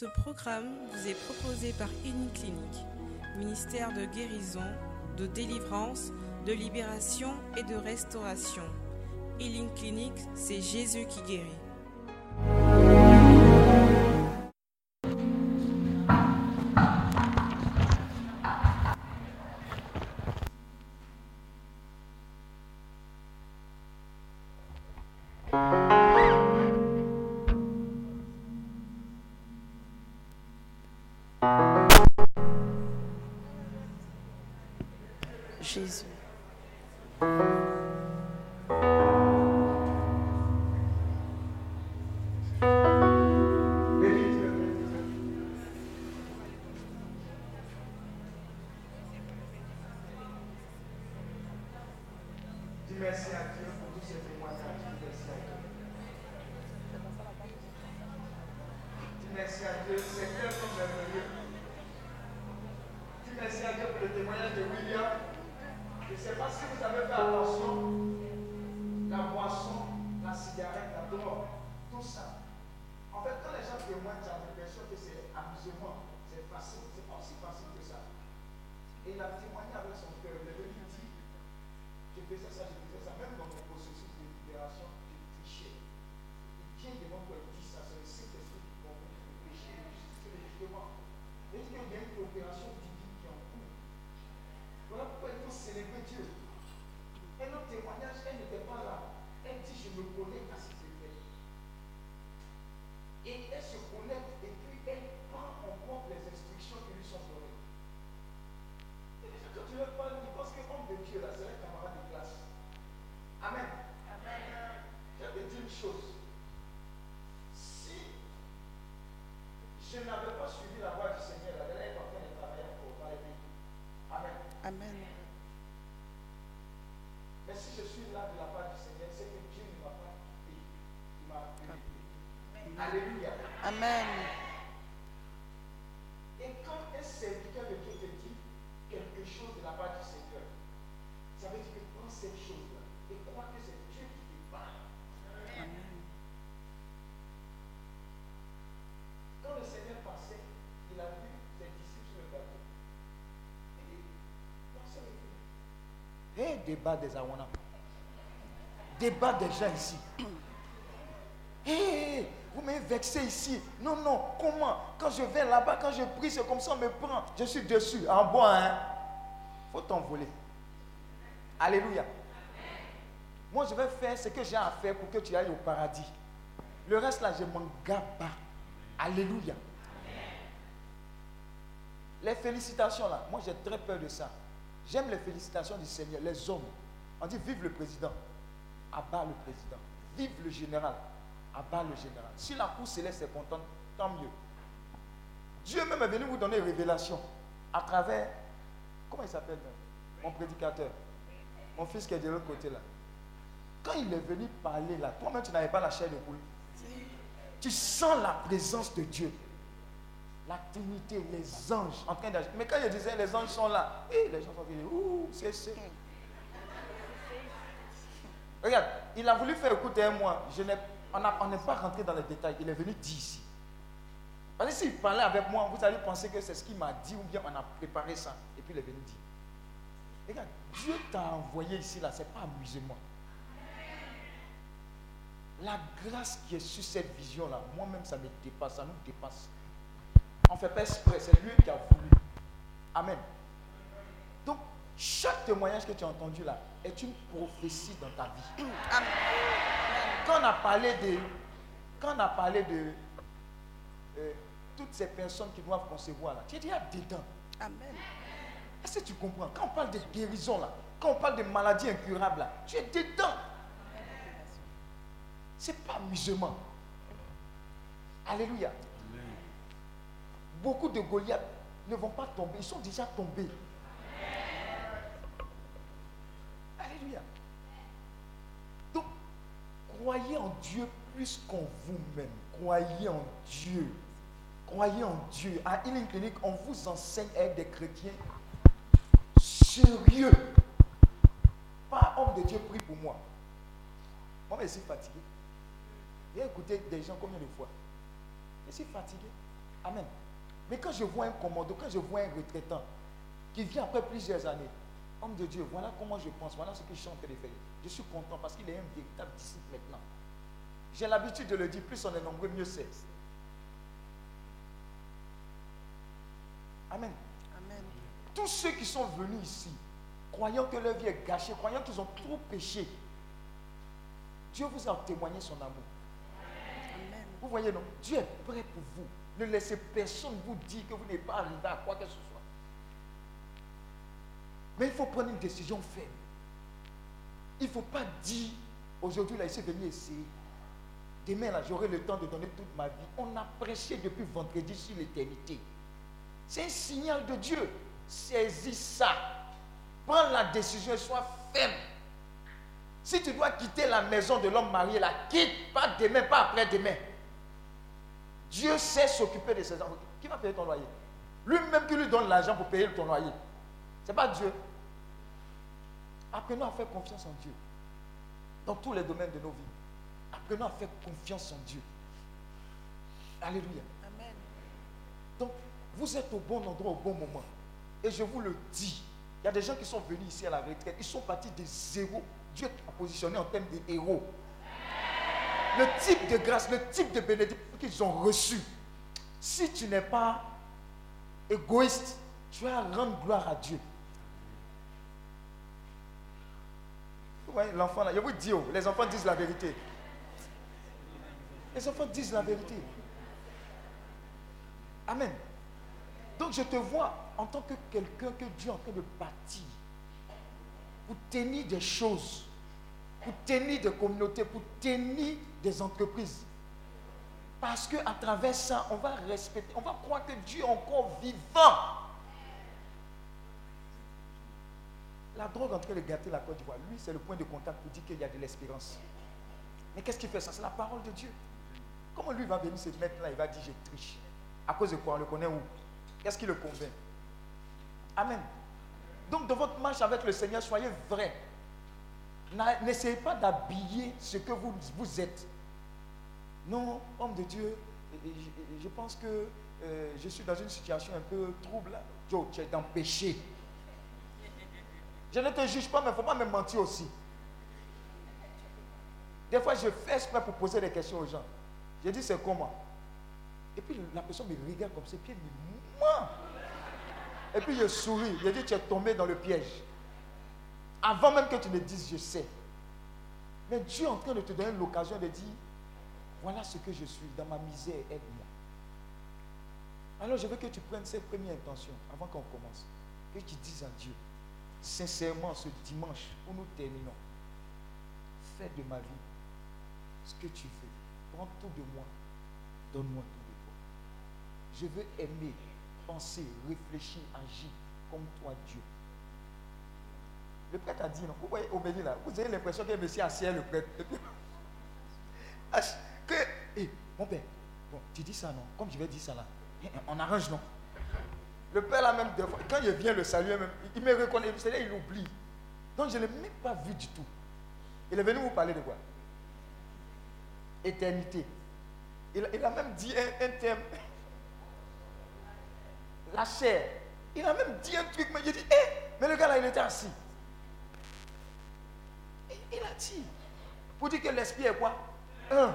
Ce programme vous est proposé par Clinique, ministère de guérison, de délivrance, de libération et de restauration. Healing Clinic, c'est Jésus qui guérit. Débat des Awana. Débat des gens ici. Hé, vous m'avez vexé ici. Non, non, comment? Quand je vais là-bas, quand je prie, c'est comme ça, on me prend. Je suis dessus. En bois, hein faut t'envoler. Alléluia. Moi, je vais faire ce que j'ai à faire pour que tu ailles au paradis. Le reste, là, je m'en pas. Alléluia. Les félicitations, là, moi, j'ai très peur de ça. J'aime les félicitations du Seigneur, les hommes. On dit vive le président, abat le président. Vive le général, abat le général. Si la cour céleste est contente, tant mieux. Dieu même est venu vous donner révélation à travers, comment il s'appelle Mon prédicateur. Mon fils qui est de l'autre côté là. Quand il est venu parler là, toi-même tu n'avais pas la chair de poule. Tu sens la présence de Dieu. La Trinité, les anges en train d'agir. Mais quand il disait les anges sont là, et les gens sont venus, ouh, c'est c'est. Regarde, il a voulu faire écouter un mois. Je n'ai, on n'est pas rentré dans les détails. Il est venu dire ici. Parce que s'il parlait avec moi, vous allez penser que c'est ce qu'il m'a dit ou bien on a préparé ça. Et puis il est venu dire. Regarde, Dieu t'a envoyé ici là, c'est pas amusement. La grâce qui est sur cette vision-là, moi-même, ça me dépasse, ça nous dépasse. On ne fait pas exprès, c'est lui qui a voulu. Amen. Donc, chaque témoignage que tu as entendu là est une prophétie dans ta vie. Quand on a parlé de, quand on a parlé de euh, toutes ces personnes qui doivent concevoir là, tu es déjà dedans. Amen. Est-ce que tu comprends? Quand on parle de guérison là, quand on parle de maladies incurables là, tu es dedans. C'est pas amusement. Alléluia. Beaucoup de Goliaths ne vont pas tomber, ils sont déjà tombés. Alléluia. Donc, croyez en Dieu plus qu'en vous-même. Croyez en Dieu. Croyez en Dieu. À Healing Clinic, on vous enseigne à être des chrétiens sérieux. Pas homme de Dieu, prie pour moi. Moi, je suis fatigué. J'ai écouté des gens combien de fois? Je suis fatigué. Amen. Mais quand je vois un commando, quand je vois un retraitant qui vient après plusieurs années, homme de Dieu, voilà comment je pense, voilà ce que je suis en train de faire. Je suis content parce qu'il est un véritable disciple maintenant. J'ai l'habitude de le dire, plus on est nombreux, mieux c'est. Amen. Amen. Tous ceux qui sont venus ici, croyant que leur vie est gâchée, croyant qu'ils ont trop péché, Dieu vous a témoigné son amour. Amen. Vous voyez, non? Dieu est prêt pour vous. Ne laissez personne vous dire que vous n'êtes pas arrivé à quoi que ce soit. Mais il faut prendre une décision ferme. Il ne faut pas dire, aujourd'hui, là, il s'est venu essayer. Demain, là, j'aurai le temps de donner toute ma vie. On a prêché depuis vendredi sur l'éternité. C'est un signal de Dieu. Saisis ça. Prends la décision et sois ferme. Si tu dois quitter la maison de l'homme marié, la quitte. Pas demain, pas après-demain. Dieu sait s'occuper de ses enfants. Qui va payer ton loyer? Lui-même qui lui donne l'argent pour payer ton loyer. Ce n'est pas Dieu. Apprenons à faire confiance en Dieu. Dans tous les domaines de nos vies. Apprenons à faire confiance en Dieu. Alléluia. Amen. Donc, vous êtes au bon endroit au bon moment. Et je vous le dis, il y a des gens qui sont venus ici à la retraite, ils sont partis de zéro. Dieu a positionné en termes de héros. Le type de grâce, le type de bénédiction qu'ils ont reçu. Si tu n'es pas égoïste, tu vas rendre gloire à Dieu. Vous voyez l'enfant là, je vous dis, oh, les enfants disent la vérité. Les enfants disent la vérité. Amen. Donc je te vois en tant que quelqu'un que Dieu est en train de bâtir. Pour tenir des choses. Pour tenir des communautés. Pour tenir des entreprises. Parce qu'à travers ça, on va respecter, on va croire que Dieu est encore vivant. La drogue en train de gâter la Côte d'Ivoire, lui, c'est le point de contact pour dire qu'il y a de l'espérance. Mais qu'est-ce qui fait ça? C'est la parole de Dieu. Comment lui va venir se mettre là? Il va dire J'ai triche. À cause de quoi? On le connaît où? Qu'est-ce qui le convainc? Amen. Donc, dans votre marche avec le Seigneur, soyez vrai. N'essayez pas d'habiller ce que vous, vous êtes. Non, homme de Dieu, je, pense que euh, je suis dans une situation un peu trouble. Joe, tu es dans péché. Je ne te juge pas, mais il ne faut pas me mentir aussi. Des fois, je fais exprès pour poser des questions aux gens. Je dis, c'est comment? Et puis la personne me regarde comme puis elle me ment. Et puis je souris. Je dis, tu es tombé dans le piège. Avant même que tu ne dises, je sais. Mais Dieu est en train de te donner l'occasion de dire, voilà ce que je suis dans ma misère, aide-moi. Alors je veux que tu prennes cette première intention avant qu'on commence. Que tu dises à Dieu, sincèrement ce dimanche où nous terminons, fais de ma vie ce que tu veux. Prends tout de moi, donne-moi tout de toi. Je veux aimer, penser, réfléchir, agir comme toi, Dieu. Le prêtre a dit, non, vous voyez là, vous avez l'impression que monsieur assis le prêtre. Eh, mon père, bon, tu dis ça non, comme je vais dire ça là, eh, eh, on arrange non? Le père là même, quand il vient le saluer, même, il me reconnaît, c'est là il oublie. Donc je ne l'ai même pas vu du tout. Il est venu vous parler de quoi? Éternité. Il, a même dit un, terme. La chair. Il a même dit un truc, mais il dit, hé, mais le gars là, il était assis. il a dit, pour dire que l'esprit est quoi? Un.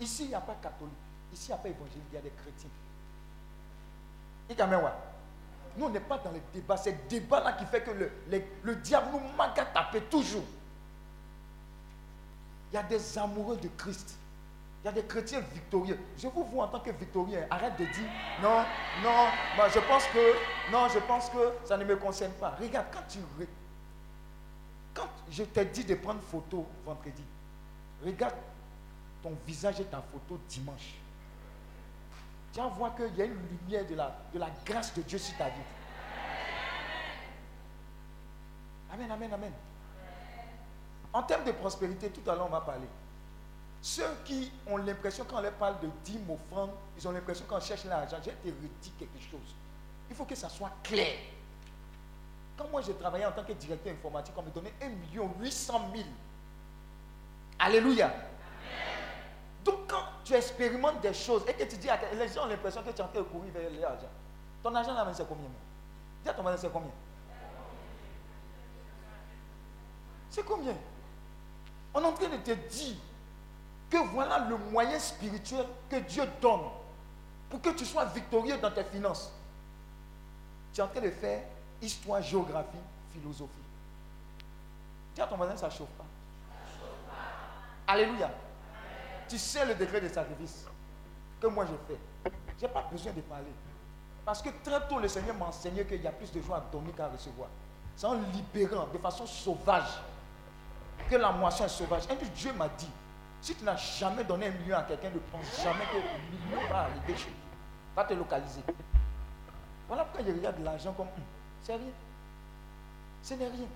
Ici, il n'y a pas catholique. Ici, il n'y a pas évangélique, il y a des chrétiens. Nous, on n'est pas dans les débats. C'est le débat-là qui fait que le, le diable nous manque à taper toujours. Il y a des amoureux de Christ. Il y a des chrétiens victorieux. Je vous vois en tant que victorieux. Arrête de dire non, non, je pense que, non, je pense que ça ne me concerne pas. Regarde, quand tu. Quand je t'ai dit de prendre photo vendredi, regarde ton visage et ta photo dimanche tu vas voir qu'il y a une lumière de la, de la grâce de Dieu sur ta vie. Amen, amen, amen. En termes de prospérité, tout à l'heure on va parler. Ceux qui ont l'impression quand on leur parle de dîmes, offrandes, ils ont l'impression qu'on cherche l'argent. J'ai te redit quelque chose. Il faut que ça soit clair. Quand moi j'ai travaillé en tant que directeur informatique, on me donnait 1 800 000. Alléluia. Donc quand tu expérimentes des choses et que tu dis à les gens ont l'impression que tu es en train de courir vers l'argent, ton argent là, c'est combien Dis à ton voisin, c'est combien? C'est combien? On est en train de te dire que voilà le moyen spirituel que Dieu donne pour que tu sois victorieux dans tes finances. Tu es en train de faire histoire, géographie, philosophie. Dis à ton voisin, ça ne chauffe pas. Alléluia. Tu sais le degré de sacrifice que moi j'ai fait. Je n'ai pas besoin de parler. Parce que très tôt, le Seigneur m'a enseigné qu'il y a plus de joie à donner qu'à recevoir. C'est en libérant de façon sauvage que la moisson est sauvage. Un Dieu m'a dit, si tu n'as jamais donné un million à quelqu'un, ne pense jamais que le million va arriver chez va te localiser. Voilà pourquoi je regarde l'argent comme, hum, c'est rien. Ce n'est rien.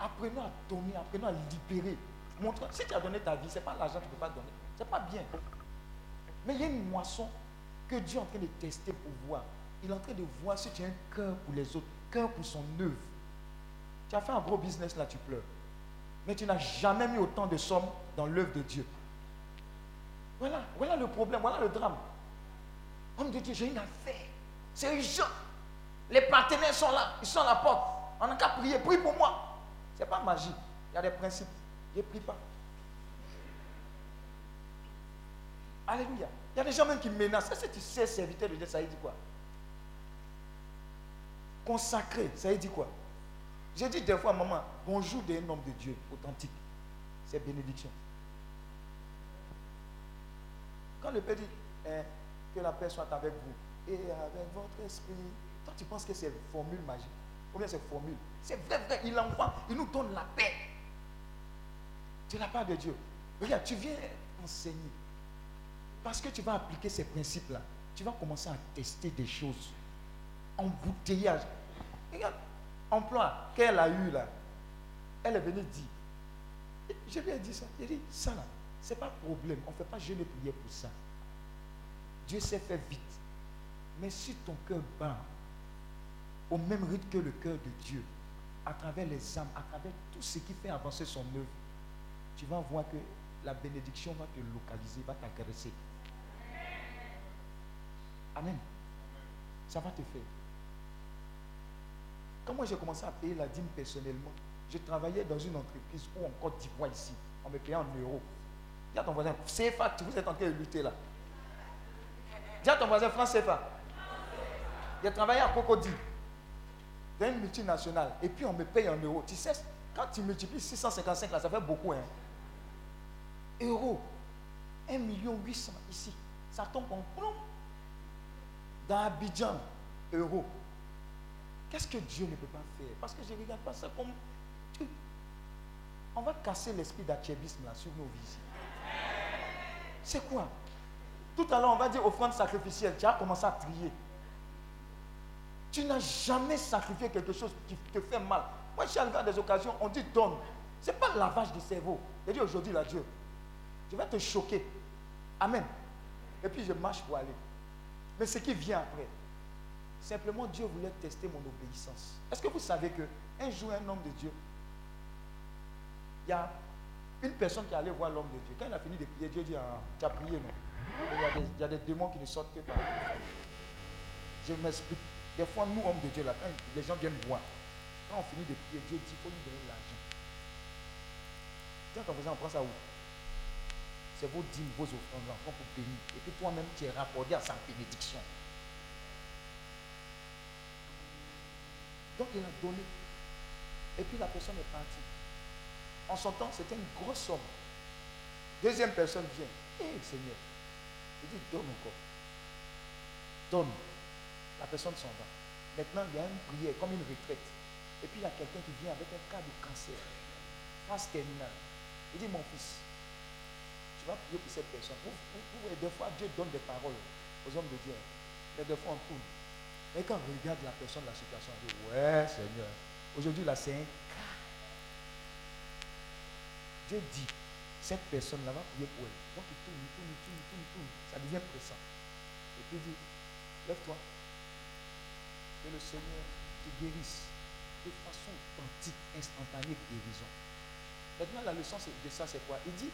Apprenons à donner, apprenons à libérer. Montre, si tu as donné ta vie, ce n'est pas l'argent que tu ne peux pas donner. Pas bien. Mais il y a une moisson que Dieu est en train de tester pour voir. Il est en train de voir si tu as un cœur pour les autres, cœur pour son œuvre. Tu as fait un gros business là, tu pleures. Mais tu n'as jamais mis autant de sommes dans l'œuvre de Dieu. Voilà, voilà le problème, voilà le drame. Homme de Dieu, j'ai une affaire. C'est urgent. Les partenaires sont là, ils sont à la porte. On n'a qu'à prier, prie pour moi. Ce n'est pas magie. Il y a des principes. Je ne prie pas. Alléluia. Il y a des gens même qui menacent. Que tu sais, serviteur de Dieu, ça veut dire quoi? Consacré, ça veut dire quoi? J'ai dit des fois maman, bonjour d'un homme de Dieu authentique. C'est bénédiction. Quand le Père dit hein, que la paix soit avec vous et avec votre esprit, toi tu penses que c'est formule magique. Combien c'est formule? C'est vrai, vrai. Il envoie, il nous donne la paix. C'est la part de Dieu. Regarde, tu viens enseigner. Parce que tu vas appliquer ces principes-là. Tu vas commencer à tester des choses. Embouteillage. Regarde, emploi qu'elle a eu là. Elle est venue dire. Je lui ai dit ça. Il dit, ça là, ce n'est pas problème. On ne fait pas jeûner prier pour ça. Dieu sait faire vite. Mais si ton cœur bat au même rythme que le cœur de Dieu, à travers les âmes, à travers tout ce qui fait avancer son œuvre, tu vas voir que la bénédiction va te localiser, va t'agresser. Amen. Ça va te faire. Quand moi j'ai commencé à payer la dîme personnellement, je travaillais dans une entreprise où en Côte d'Ivoire ici, on me payait en euros. Dis à ton voisin, CFA, vous êtes en train de lutter là. Dis à ton voisin, France CFA. J'ai travaillé à Cocody, dans une multinationale, et puis on me paye en euros. Tu sais, quand tu multiplies 655 là, ça fait beaucoup. Hein? Euros. 1 million 800 ici. Ça tombe en plomb. Dans Abidjan, euros. Qu'est-ce que Dieu ne peut pas faire? Parce que je ne regarde pas ça comme... On va casser l'esprit d'achébisme là sur nos vies. C'est quoi? Tout à l'heure, on va dire offrande sacrificielle. Tu as commencé à trier. Tu n'as jamais sacrifié quelque chose qui te fait mal. Moi, je suis des occasions, on dit donne. Ce n'est pas lavage du cerveau. Je dis aujourd'hui, là, Dieu, je vais te choquer. Amen. Et puis je marche pour aller. Mais ce qui vient après, simplement Dieu voulait tester mon obéissance. Est-ce que vous savez que un jour, un homme de Dieu, il y a une personne qui allait voir l'homme de Dieu. Quand il a fini de prier, Dieu dit, ah, tu as prié, non? Il y, a des, démons qui ne sortent que par Je m'explique. Des fois, nous, hommes de Dieu, là, quand les gens viennent voir, quand on finit de prier, Dieu dit, il faut nous donner l'argent. Tiens, quand vous en prend ça où? C'est vos dîmes, vos offrandes, l'enfant pour bénir. Et puis toi-même, tu es raccordé à sa bénédiction. Donc, il a donné. Et puis la personne est partie. En son temps, c'était une grosse somme. Deuxième personne vient. Hé Seigneur. Il dit, donne encore. Donne. La personne s'en va. Maintenant, il y a une prière, comme une retraite. Et puis il y a quelqu'un qui vient avec un cas de cancer. Phase terminale. Il dit, mon fils, tu vas prier pour cette personne. Vous, vous, des fois, Dieu donne des paroles aux hommes de Dieu. Mais des fois, on tourne. Mais quand on regarde la personne, la situation, on dit, ouais, Seigneur, aujourd'hui, là, c'est un cas. Dieu dit, cette personne-là va prier pour elle. Donc, il tourne, il tourne, il tourne, il tourne, tourne. Ça devient pressant. Et puis, il dit, lève-toi. Que le Seigneur te guérisse de façon authentique, instantanée, guérison. Maintenant, la leçon de ça, c'est quoi? Il dit,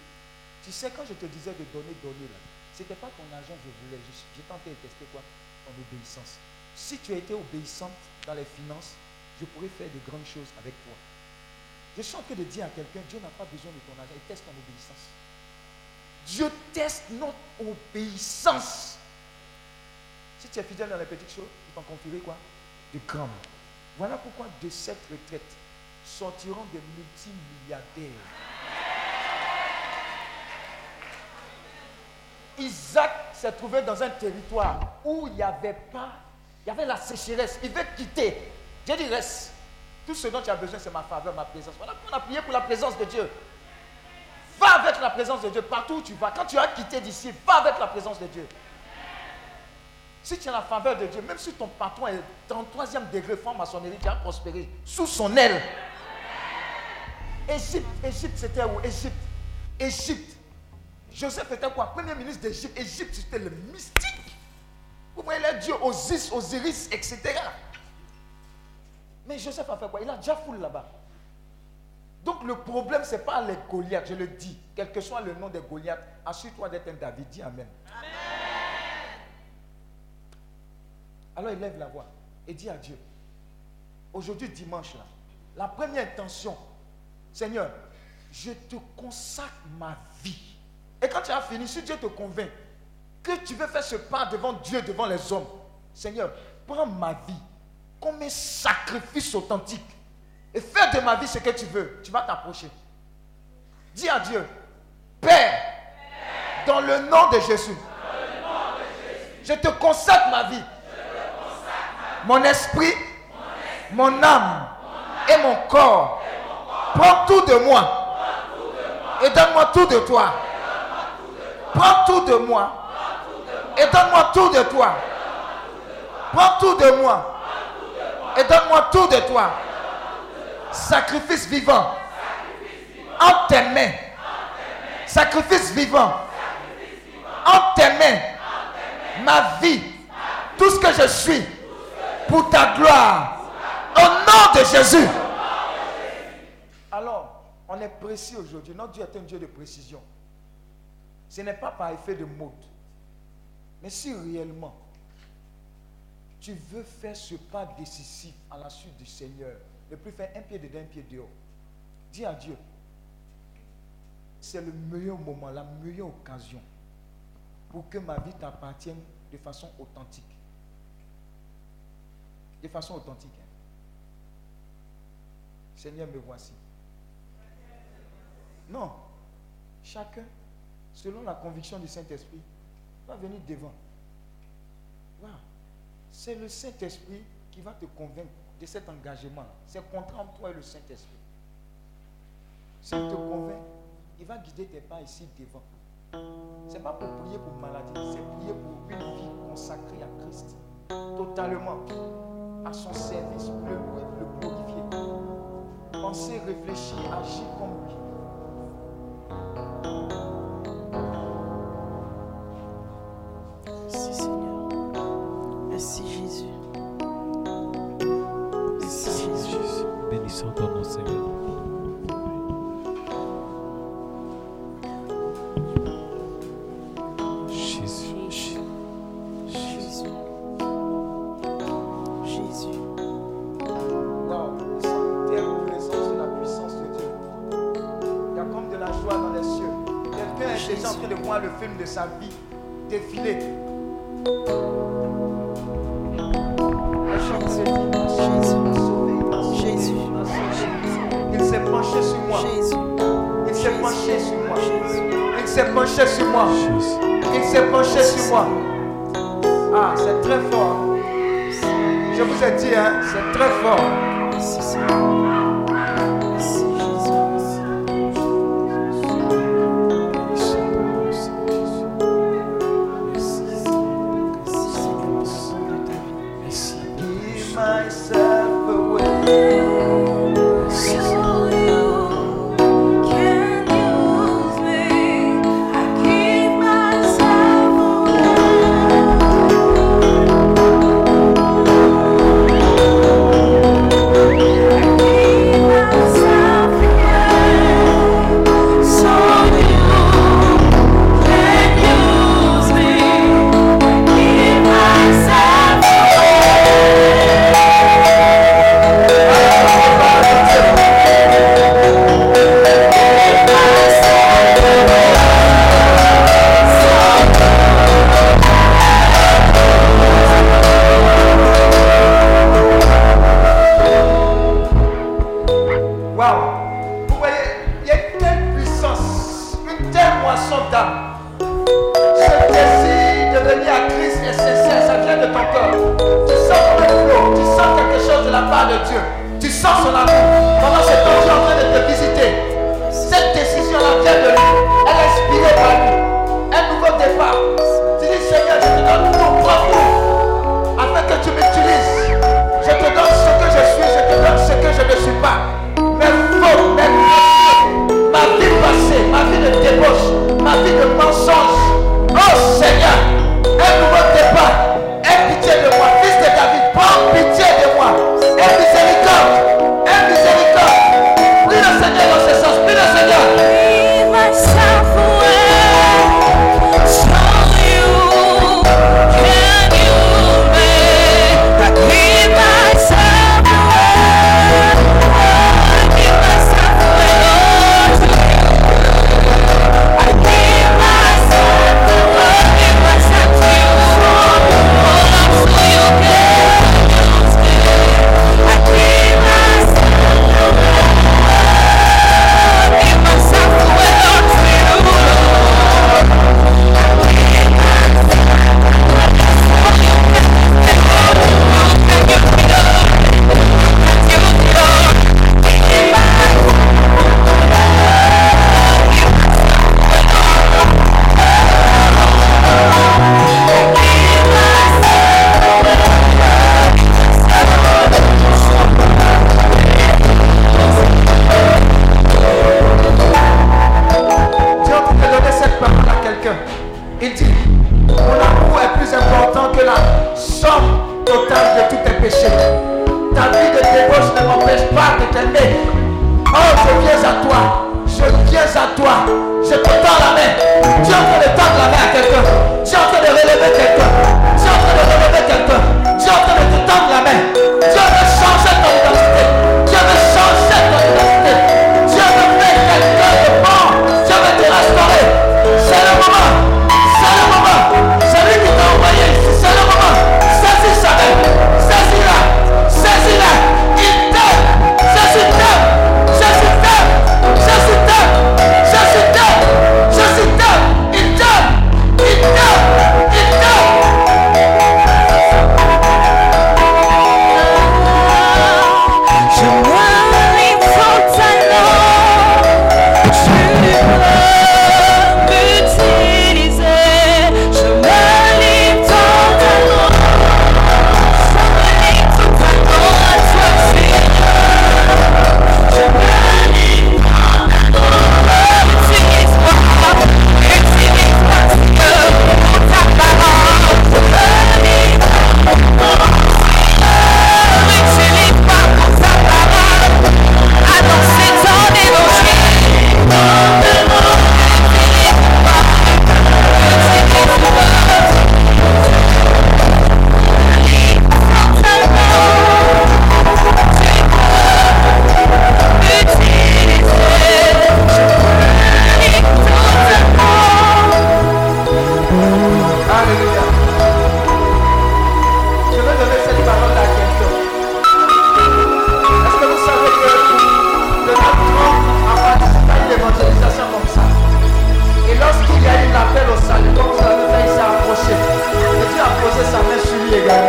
Tu sais, quand je te disais de donner, donner, là, ce n'était pas ton argent je voulais. J'ai tenté de tester quoi? Ton obéissance. Si tu as été obéissante dans les finances, je pourrais faire de grandes choses avec toi. Je suis en de dire à quelqu'un, Dieu n'a pas besoin de ton argent, il teste ton obéissance. Dieu teste notre obéissance. Si tu es fidèle dans les petites choses, il t'en confierait quoi? De grandes. Voilà pourquoi de cette retraite sortiront des multimilliardaires. Isaac s'est trouvé dans un territoire où il n'y avait pas, il y avait la sécheresse. Il veut quitter. Dieu dit reste. Tout ce dont tu as besoin, c'est ma faveur, ma présence. Voilà on a prié pour la présence de Dieu. Va avec la présence de Dieu partout où tu vas. Quand tu as quitté d'ici, va avec la présence de Dieu. Si tu as la faveur de Dieu, même si ton patron est en troisième degré franc-maçonnerie, tu as prospéré sous son aile. Égypte, Égypte, c'était où? Égypte. Égypte. Joseph était quoi? Premier ministre d'Égypte. Égypte, c'était le mystique. Vous voyez les dieux Osis, Osiris, etc. Mais Joseph a fait quoi? Il a déjà foule là-bas. Donc le problème, ce n'est pas les Goliaths, je le dis. Quel que soit le nom des Goliaths, assure-toi d'être un David. Dis Amen. Alors il lève la voix et dit à Dieu, aujourd'hui dimanche là, la première intention, Seigneur, je te consacre ma vie. Et quand tu as fini, si Dieu te convainc que tu veux faire ce pas devant Dieu, devant les hommes, Seigneur, prends ma vie comme un sacrifice authentique. Et fais de ma vie ce que tu veux. Tu vas t'approcher. Dis à Dieu, Père, dans le nom de Jésus, je te consacre ma vie. Mon esprit, mon âme et mon corps. Prends tout de moi. Et donne-moi tout de toi. Prends tout de moi. Et donne-moi tout de toi. Prends tout de moi et donne-moi tout de toi. Sacrifice vivant. En tes mains. Sacrifice vivant. En tes mains. Ma vie. Tout ce que je suis. Pour ta gloire. Au nom de Jésus. Alors, on est précis aujourd'hui. Notre Dieu est un Dieu de précision. Ce n'est pas par effet de mode. Mais si réellement tu veux faire ce pas décisif à la suite du Seigneur, ne plus faire un pied dedans, un pied dehors. Dis à Dieu, c'est le meilleur moment, la meilleure occasion pour que ma vie t'appartienne de façon authentique. De façon authentique. Hein. Seigneur, me voici. Non. Chacun, selon la conviction du Saint-Esprit, va venir devant. Va. C'est le Saint-Esprit qui va te convaincre de cet engagement. C'est contre toi et le Saint-Esprit. S'il te convainc, il va guider tes pas ici devant. Ce n'est pas pour prier pour maladie, c'est prier pour une vie consacrée à Christ. Totalement. À son service, le louer, le glorifier. Penser, réfléchir, agir comme lui.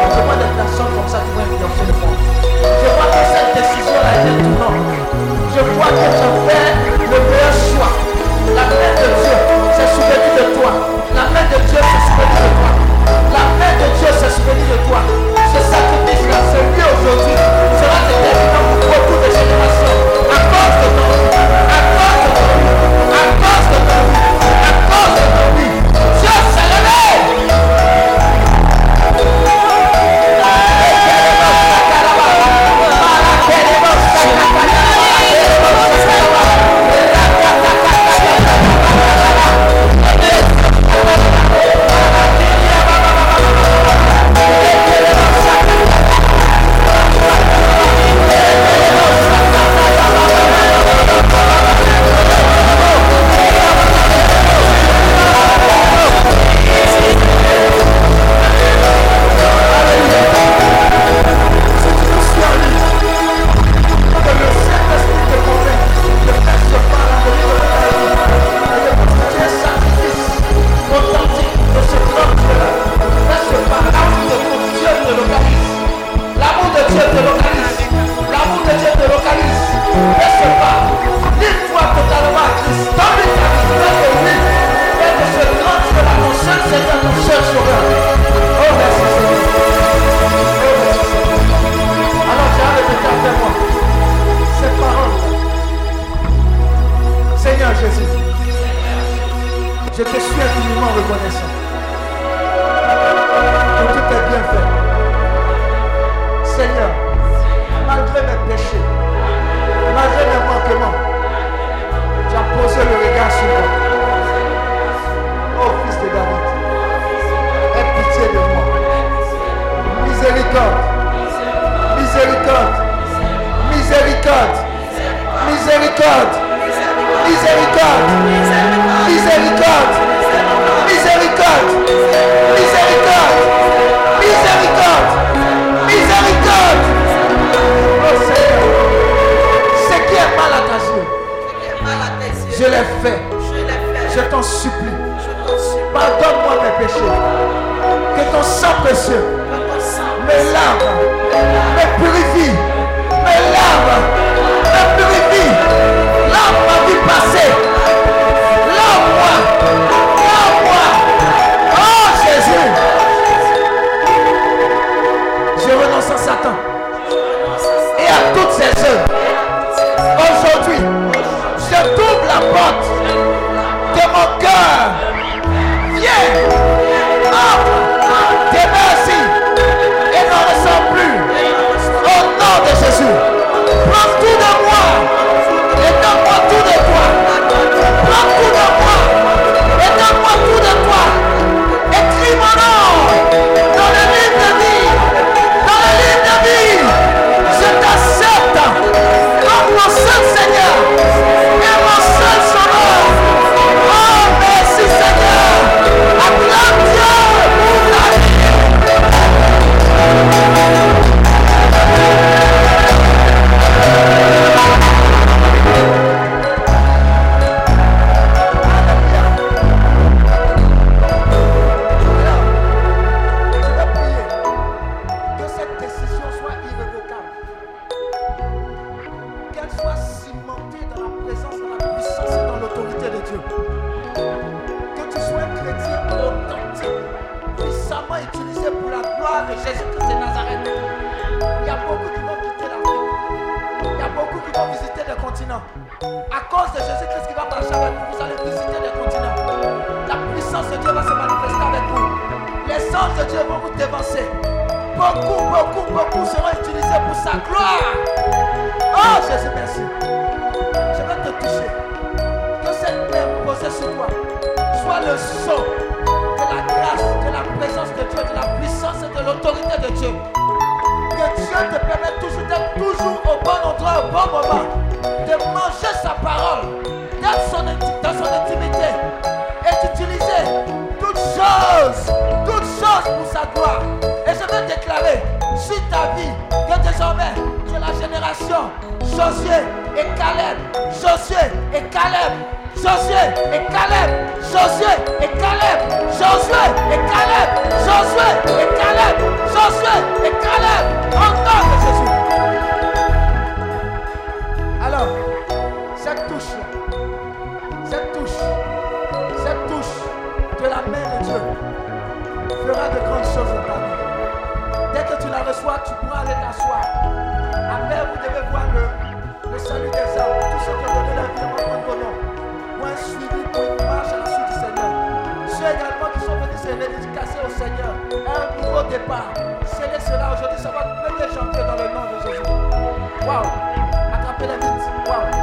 Je vois des personnes comme ça qui vont influencer le monde. Je vois que cette décision-là est tournante. Je vois que je fais le meilleur choix. La main de Dieu s'est souvenue de toi. La main de Dieu s'est souvenue de toi. La main de Dieu s'est souvenue Pardonne-moi mes péchés. Que ton sang précieux me lave, me purifie, me lave, me purifie. Lave ma vie passée. et Caleb, Josué et Caleb, Josué et Caleb, Josué et Caleb, Josué et Caleb, Josué et Caleb, en tant que Jésus. Alors, cette touche, cette touche, cette touche de la main de Dieu fera de grandes choses au parmi. Dès que tu la reçois, tu pourras aller t'asseoir. Après, vous devez voir le Salut des âmes, tous ceux qui ont donné leur vie à votre nom, pour un suivi, pour une marche à la suite du Seigneur. Ceux également qui sont venus se dédicacer au Seigneur, un nouveau départ. Scellez cela aujourd'hui, ça va te chanter dans le nom de Jésus. Waouh! Attrapez la vie, Waouh!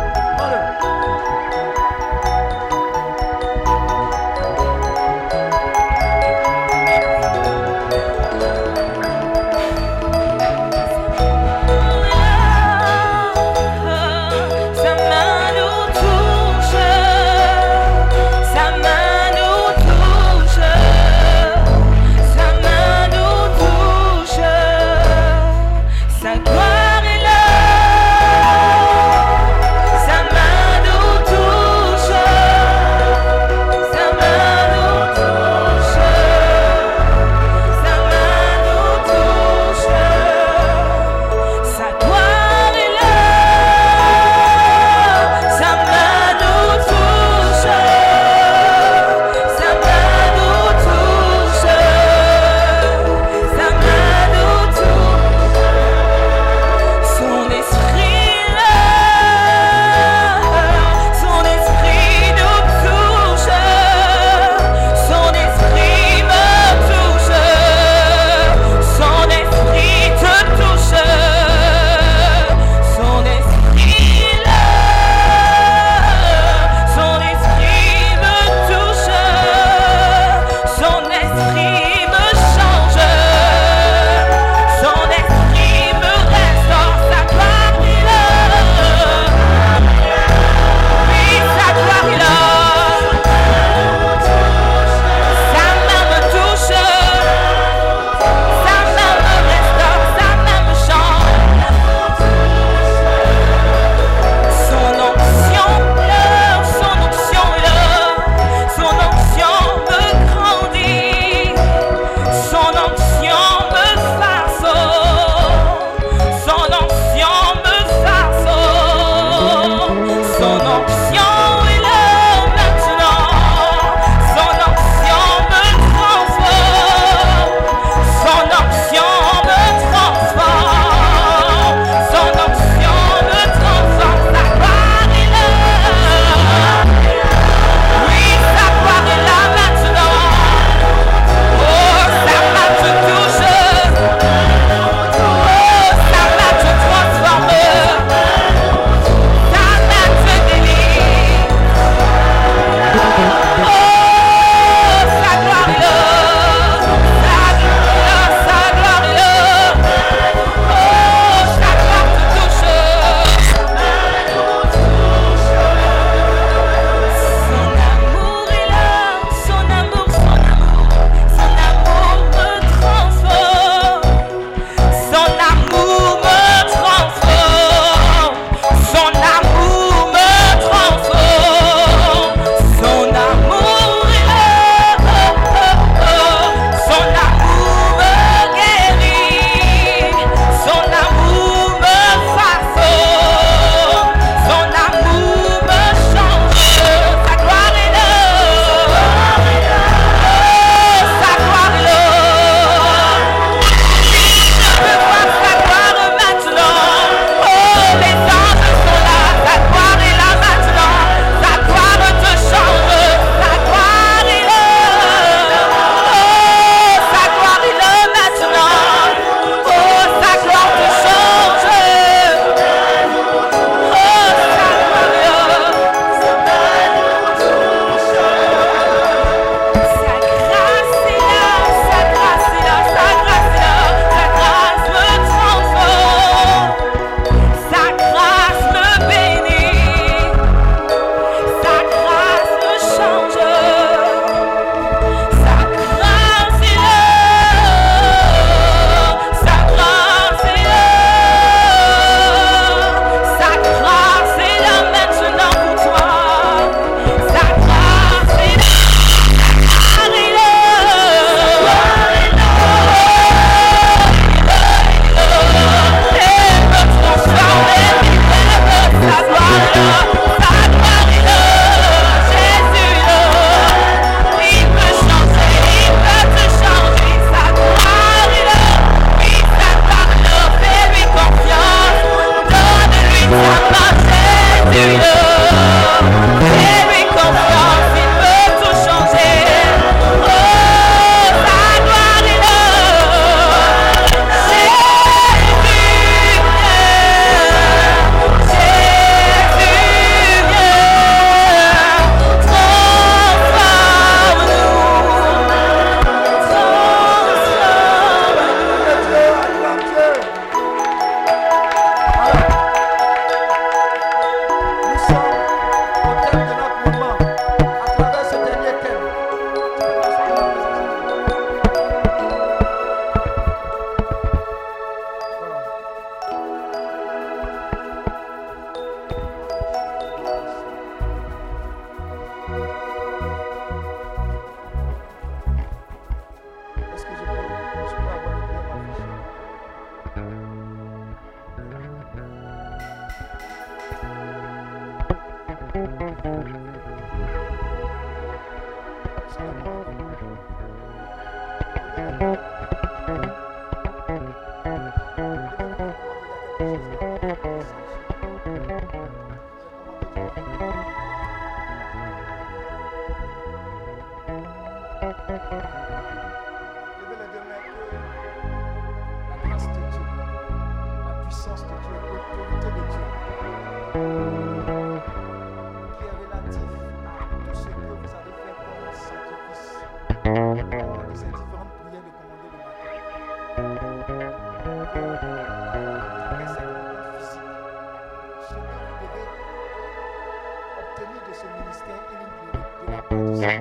Soit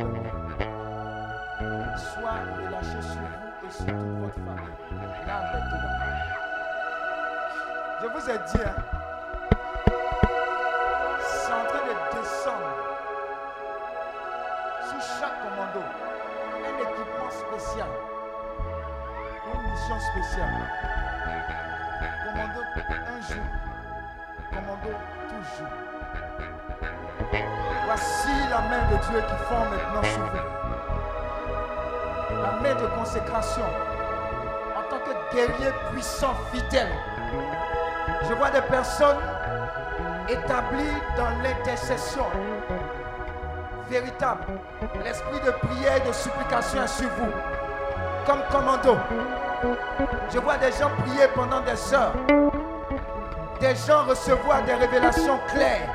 relâché sur vous et sur toute votre famille. Là maintenant. Je vous ai dit, hein, c'est en train de descendre sur chaque commando un équipement spécial, une mission spéciale. Commando un jour, commando toujours. Voici la main de Dieu qui forme maintenant sur vous la main de consécration en tant que guerrier puissant, fidèle. Je vois des personnes établies dans l'intercession véritable. L'esprit de prière et de supplication est sur vous, comme commando. Je vois des gens prier pendant des heures, des gens recevoir des révélations claires,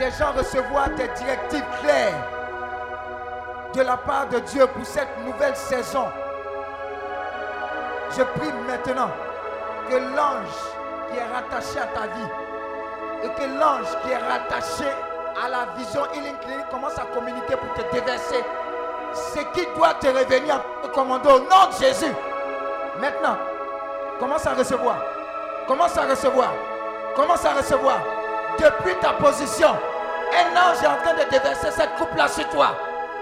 des gens recevoir des directives claires de la part de Dieu pour cette nouvelle saison. Je prie maintenant que l'ange qui est rattaché à ta vie et que l'ange qui est rattaché à la vision Healing Clinic commence à communiquer pour te déverser ce qui doit te revenir en commando au nom de Jésus. Maintenant, commence à recevoir. Commence à recevoir. Commence à recevoir. Depuis ta position, un ange est en train de déverser cette coupe-là sur toi.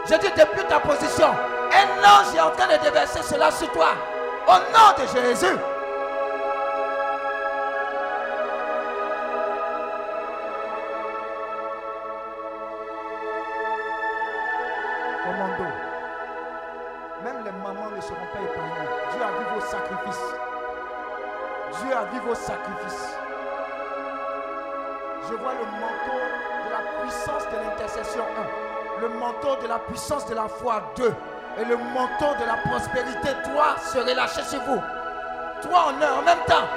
Je dis depuis ta position, un ange est en train de déverser cela sur toi. Au nom de Jésus. Puissance de la foi 2 et le manteau de la prospérité 3 se relâcher sur vous. Trois en en même temps.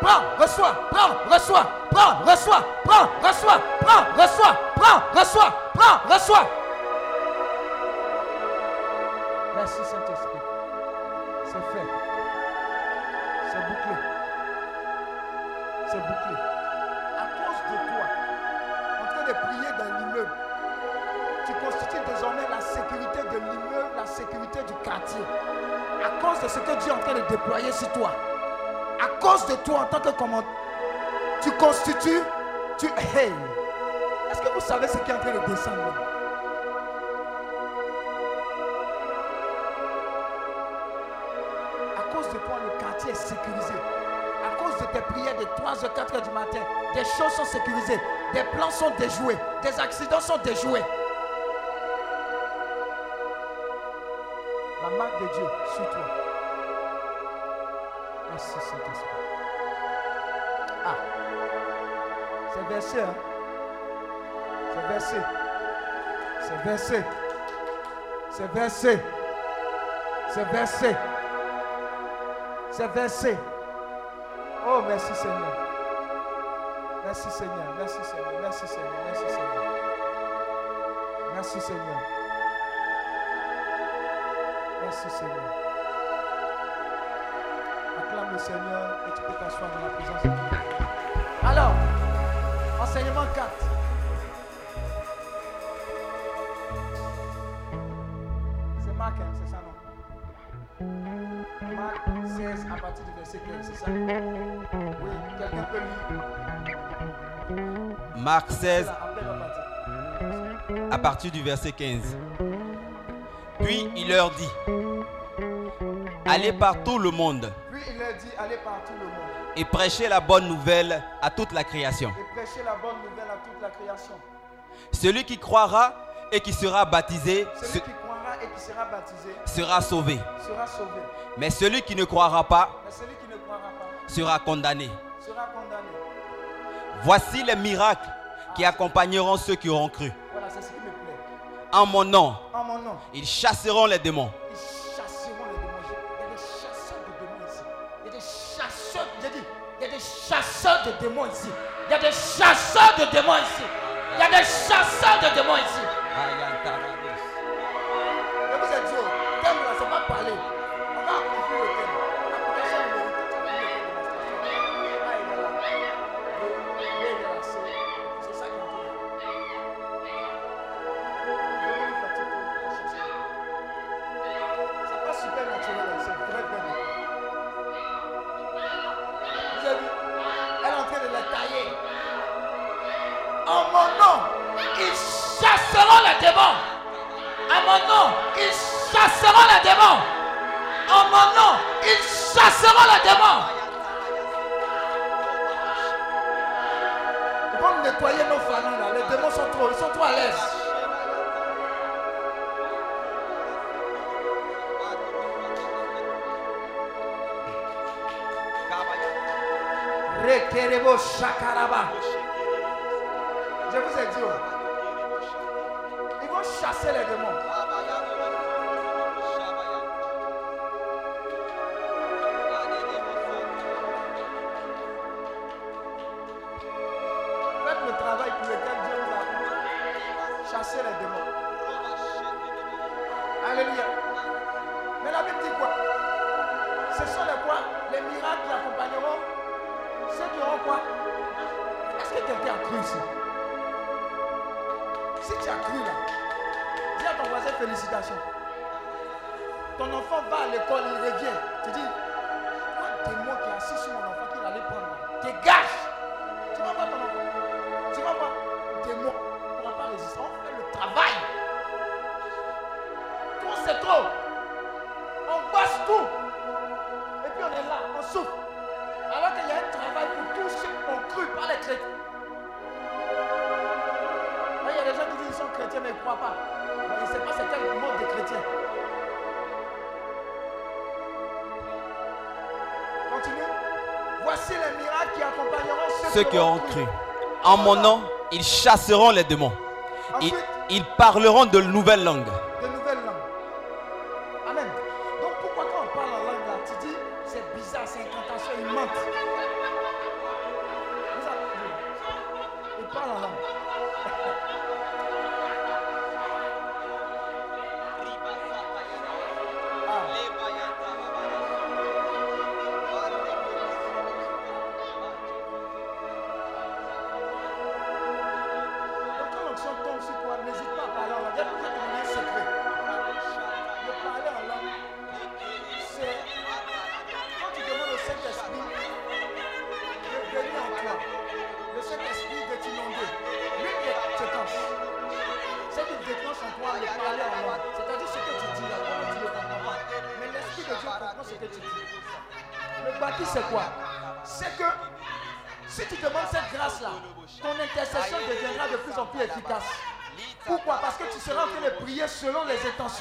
Prends, reçois, prends, reçois, prends, reçois, prends, reçois, prends, reçois, prends, reçois, prends, reçois. Merci Saint-Esprit. C'est fait. C'est bouclé. C'est bouclé. Tu constitues désormais la sécurité de l'immeuble, la sécurité du quartier. À cause de ce que Dieu est en train de déployer sur toi. À cause de toi en tant que commandant, tu constitues, tu... Hey! Est-ce que vous savez ce qui est en train de descendre? À cause de toi, le quartier est sécurisé. À cause de tes prières de 3h, 4h du matin, des choses sont sécurisées. Des plans sont déjoués. Des accidents sont déjoués. Marque de Dieu sur toi. Merci Saint-Esprit. Ah. C'est versé, hein? C'est versé. C'est versé. C'est versé. C'est versé. C'est versé. Oh, merci Seigneur. Merci Seigneur. Merci Seigneur. Merci Seigneur. Merci Seigneur. Merci Seigneur. Merci Seigneur. Acclame le Seigneur et tu peux t'asseoir dans la présence de Dieu. Alors, enseignement 4. C'est Marc, hein, c'est ça, non? Marc 16 à partir du verset 15, c'est ça? Oui, quelqu'un peut lire. Marc 16 Là, après la partie. à partir du verset 15. Puis il leur dit, allez par tout le monde Puis il leur dit allez par tout le monde et prêchez la bonne nouvelle à toute la création. et prêchez la bonne nouvelle à toute la création. Celui qui croira et qui sera baptisé, Celui se- qui croira et qui sera baptisé sera sauvé. sera sauvé. Mais celui qui ne croira pas ne croira sera condamné. sera condamné. Voici les miracles qui accompagneront ceux qui auront cru. Voilà, c'est ce qui me plaît. En mon nom, En mon nom, ils chasseront les démons. ils chasseurs de démons ici. Il y a des chasseurs de démons ici. Il y a des chasseurs de démons ici. Ceux, qui auront cru. En mon nom, ils chasseront les démons. Ils, ils parleront de nouvelles langues.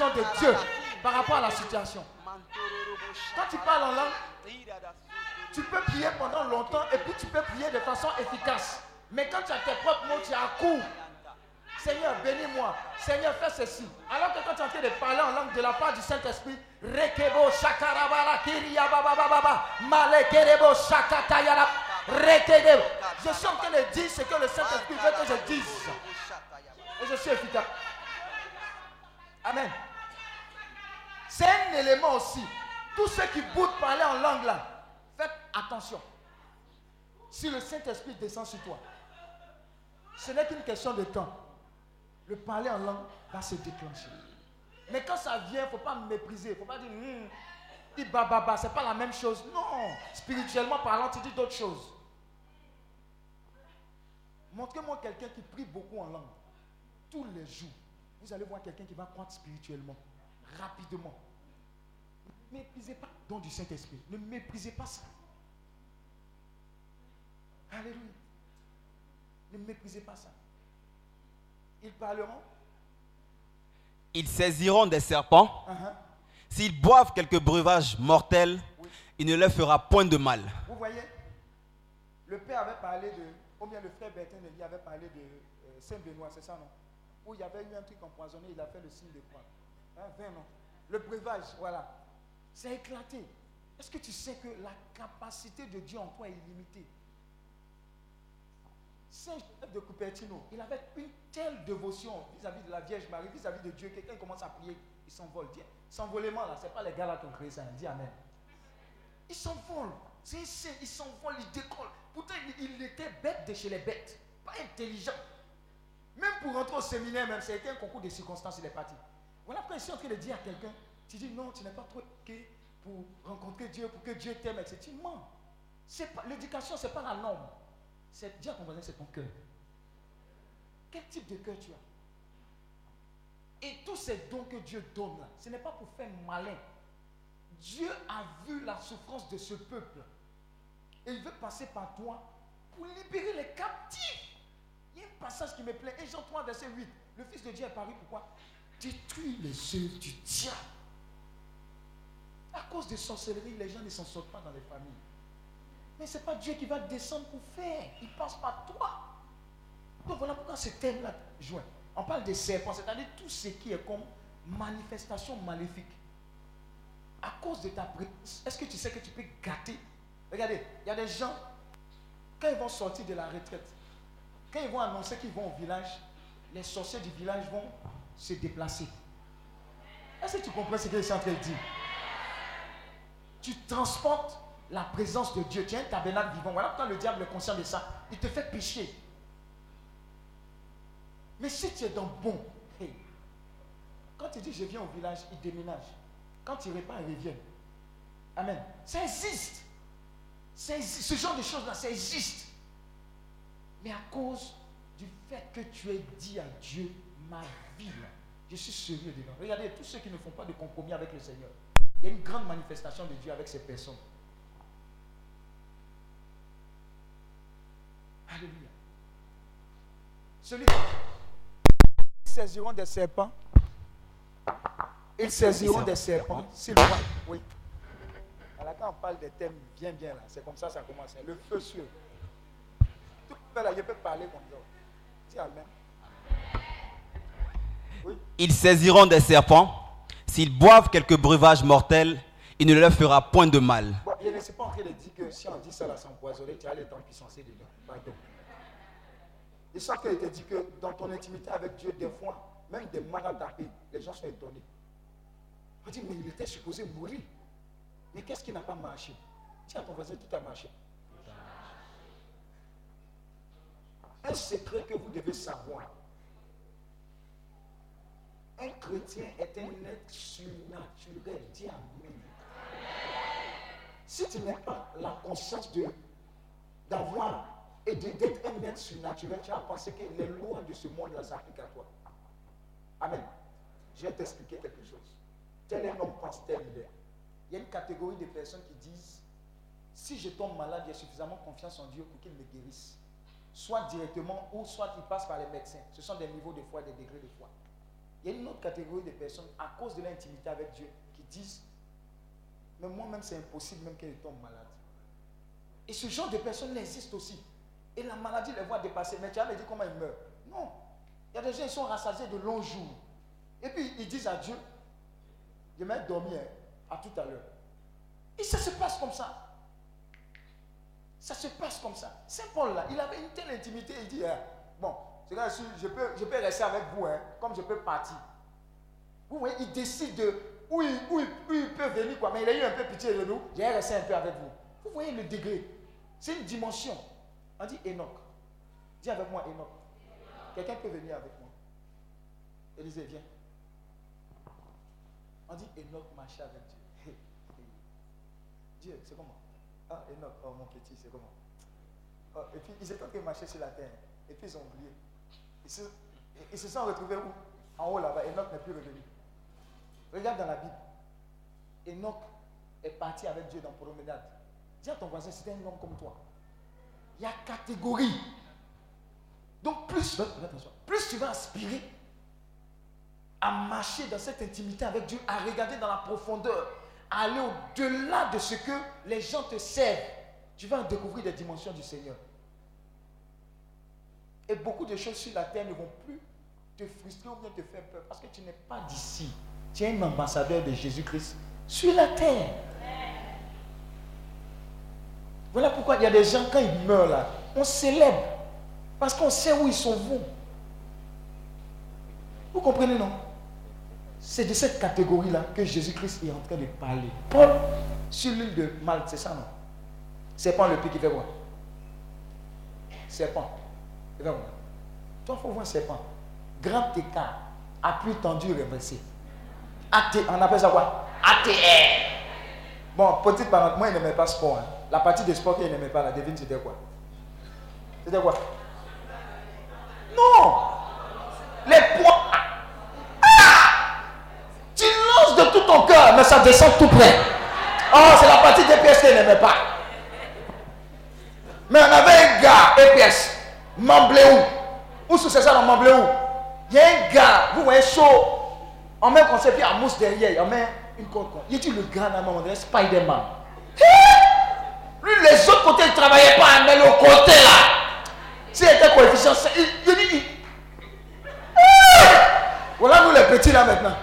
De Dieu par rapport à la situation. Quand tu parles en langue, tu peux prier pendant longtemps et puis tu peux prier de façon efficace. Mais quand tu as tes propres mots, tu es à court. Seigneur, bénis-moi. Seigneur, fais ceci. Alors que quand tu es en train de parler en langue de la part du Saint-Esprit, Rekebo shakarabara kiriya baba baba baba, malekerebo shakatayala, rekedebo. Je suis en train de dire ce que le Saint-Esprit veut que je dise. Et je suis efficace. Amen. C'est un élément aussi. Tous ceux qui boudent parler en langue là, faites attention. Si le Saint-Esprit descend sur toi, ce n'est qu'une question de temps. Le parler en langue va se déclencher. Mais quand ça vient, il ne faut pas mépriser. Il ne faut pas dire, Hum, dis bababa, ce n'est pas la même chose. Non, spirituellement parlant, tu dis d'autres choses. Montrez-moi quelqu'un qui prie beaucoup en langue. Tous les jours, vous allez voir quelqu'un qui va croître spirituellement, rapidement. Ne méprisez pas le don du Saint-Esprit. Ne méprisez pas ça. Alléluia. Ne méprisez pas ça. Ils parleront Ils saisiront des serpents. Uh-huh. S'ils boivent quelques breuvages mortels, il ne leur fera point de mal. Vous voyez, le père avait parlé de, ou bien le frère Bertin Lévy avait parlé de euh, Saint-Benoît, c'est ça non? Où il y avait eu un truc empoisonné, il a fait le signe de croix. Hein, vin, non? Le breuvage, voilà. C'est éclaté. Est-ce que tu sais que la capacité de Dieu en toi est illimitée? Saint Joseph de Cupertino, il avait une telle dévotion vis-à-vis de la Vierge Marie, vis-à-vis de Dieu. Quelqu'un commence à prier, il s'envole. S'envolement là, ce n'est pas les gars là qui ont créé ça. hein. Dis Amen. Il s'envole. C'est- il s'envole, il décolle. Pourtant, il, il était bête de chez les bêtes. Pas intelligent. Même pour rentrer au séminaire, même, c'était un concours de circonstances, il est parti. Voilà pourquoi je suis en train de dire à quelqu'un, tu dis non, tu n'es pas trop éduqué pour rencontrer Dieu, pour que Dieu t'aime, etc. Tu L'éducation, ce n'est pas la norme. C'est dire à ton voisin, c'est ton cœur. Quel type de cœur tu as? Et tous ces dons que Dieu donne là, ce n'est pas pour faire malin. Dieu a vu la souffrance de ce peuple. Et il veut passer par toi pour libérer les captifs. Il y a un passage qui me plaît. Et Jean 3, verset 8. Le Fils de Dieu est paru pourquoi Détruire les œuvres du diable. À cause de sorcellerie, les gens ne s'en sortent pas dans les familles. Mais ce n'est pas Dieu qui va descendre pour faire. Il passe par toi. Donc voilà pourquoi ce thème-là joint. On parle des serpents, c'est-à-dire tout ce qui est comme manifestation maléfique. À cause de ta présence, est-ce que tu sais que tu peux gâter? Regardez, il y a des gens, quand ils vont sortir de la retraite, quand ils vont annoncer qu'ils vont au village, les sorciers du village vont se déplacer. Est-ce que tu comprends ce que je suis en train de dire? Tu transportes la présence de Dieu. Tu as un tabernacle vivant. Voilà pourquoi le diable est conscient de ça. Il te fait pécher. Mais si tu es dans bon, quand tu dis je viens au village, il déménage. Quand il repart, il revient. Amen. Ça existe. Ça existe. Ce genre de choses-là, ça existe. Mais à cause du fait que tu aies dit à Dieu, ma vie, je suis sérieux dedans. Regardez, tous ceux qui ne font pas de compromis avec le Seigneur, il y a une grande manifestation de Dieu avec ces personnes. Alléluia. Celui ils saisiront des serpents. Ils saisiront des serpents. S'ils. Oui. Voilà, quand on parle des thèmes bien, bien là, c'est comme ça ça commence. Le feu sur. Tout le monde je peux parler comme ça. Amen. Ils saisiront des serpents. S'ils boivent quelques breuvages mortels, il ne leur fera point de mal. Bon, je ne suis pas en train que si on dit ça là, c'est empoisonné, tu as le temps puissancé dedans. Pardon. Et ça qu'il te dit que dans ton intimité avec Dieu, des fois, même des malades les gens sont étonnés. On dit, mais il était supposé mourir. Mais qu'est-ce qui n'a pas marché? À ton voisin, tout a marché. Un secret que vous devez savoir. Un chrétien est un être surnaturel. Amen. Si tu n'as pas la conscience d'avoir et d'être un être surnaturel, tu vas penser que les lois de ce monde-là s'appliquent à toi. Amen. Je vais t'expliquer quelque chose. Tel un homme pense, tel il est. Il y a une catégorie de personnes qui disent si je tombe malade, j'ai suffisamment confiance en Dieu pour qu'il me guérisse. Soit directement ou soit il passe par les médecins. Ce sont des niveaux de foi, des degrés de foi. Il y a une autre catégorie de personnes, à cause de l'intimité avec Dieu, qui disent Mais moi-même, c'est impossible même qu'elle tombe malade. Et ce genre de personnes existe aussi. Et la maladie les voit dépasser. Mais tu me dire comment ils meurent? Non. Il y a des gens qui sont rassasiés de longs jours. Et puis ils disent à Dieu Je vais dormir hein, à tout à l'heure. Et ça se passe comme ça. Ça se passe comme ça. Saint Paul, là, il avait une telle intimité, il dit, hein, bon, je, peux, rester avec vous, hein, comme je peux partir. Vous voyez, il décide de où il peut venir, quoi, mais il a eu un peu pitié de nous, j'ai resté un peu avec vous. Vous voyez le degré. C'est une dimension. On dit Enoch. Dis avec moi Enoch. Quelqu'un peut venir avec moi. Élisée, viens. On dit Enoch marchait avec Dieu. Dieu, c'est comment? Ah, Enoch, oh mon petit, c'est comment? Oh, Et puis ils étaient en train de marcher sur la terre. Et puis ils ont oublié. Ils se, ils se sont retrouvés où? En haut là-bas. Enoch n'est plus revenu. Regarde dans la Bible. Enoch est parti avec Dieu dans promenade. Dis à ton voisin, c'était un homme comme toi. Il y a catégorie. Donc plus, plus tu vas aspirer, à marcher dans cette intimité avec Dieu, à regarder dans la profondeur, à aller au-delà de ce que les gens te servent, tu vas découvrir des dimensions du Seigneur. Et beaucoup de choses sur la terre ne vont plus te frustrer ou bien te faire peur parce que tu n'es pas d'ici. Tu es un ambassadeur de Jésus-Christ sur la terre. Voilà pourquoi il y a des gens, quand ils meurent là, on célèbre. Parce qu'on sait où ils sont vont. Vous comprenez, non? C'est de cette catégorie-là que Jésus-Christ est en train de parler. Paul, sur l'île de Malte, c'est ça, non? Serpent, le pied qui fait quoi? Serpent. Quoi Toi, il faut voir serpent. Grand écart, appui tendu, reversé. AT, on appelle ça quoi? ATR. Bon, petite parenthèse, moi, il n'aimait pas sport. hein. La partie de sport qu'il n'aimait pas, la devine, c'était quoi? C'était quoi? Non Les points. Ah Tu lances de tout ton cœur, mais ça descend tout près. Oh, c'est la partie d'EPS qu'il n'aimait pas. Mais on avait un gars, EPS, Mambléou. Où c'est ça dans Mambléou Il y a un gars, vous voyez chaud. On met un concept, puis mousse derrière, on met une côte. Il dit le gars là, on dirait Spider-Man. Hé! Lui, les autres côtés, il ne travaillait pas, mais le côté là. S'il était coefficient, il, il dit. Voilà nous les petits là maintenant.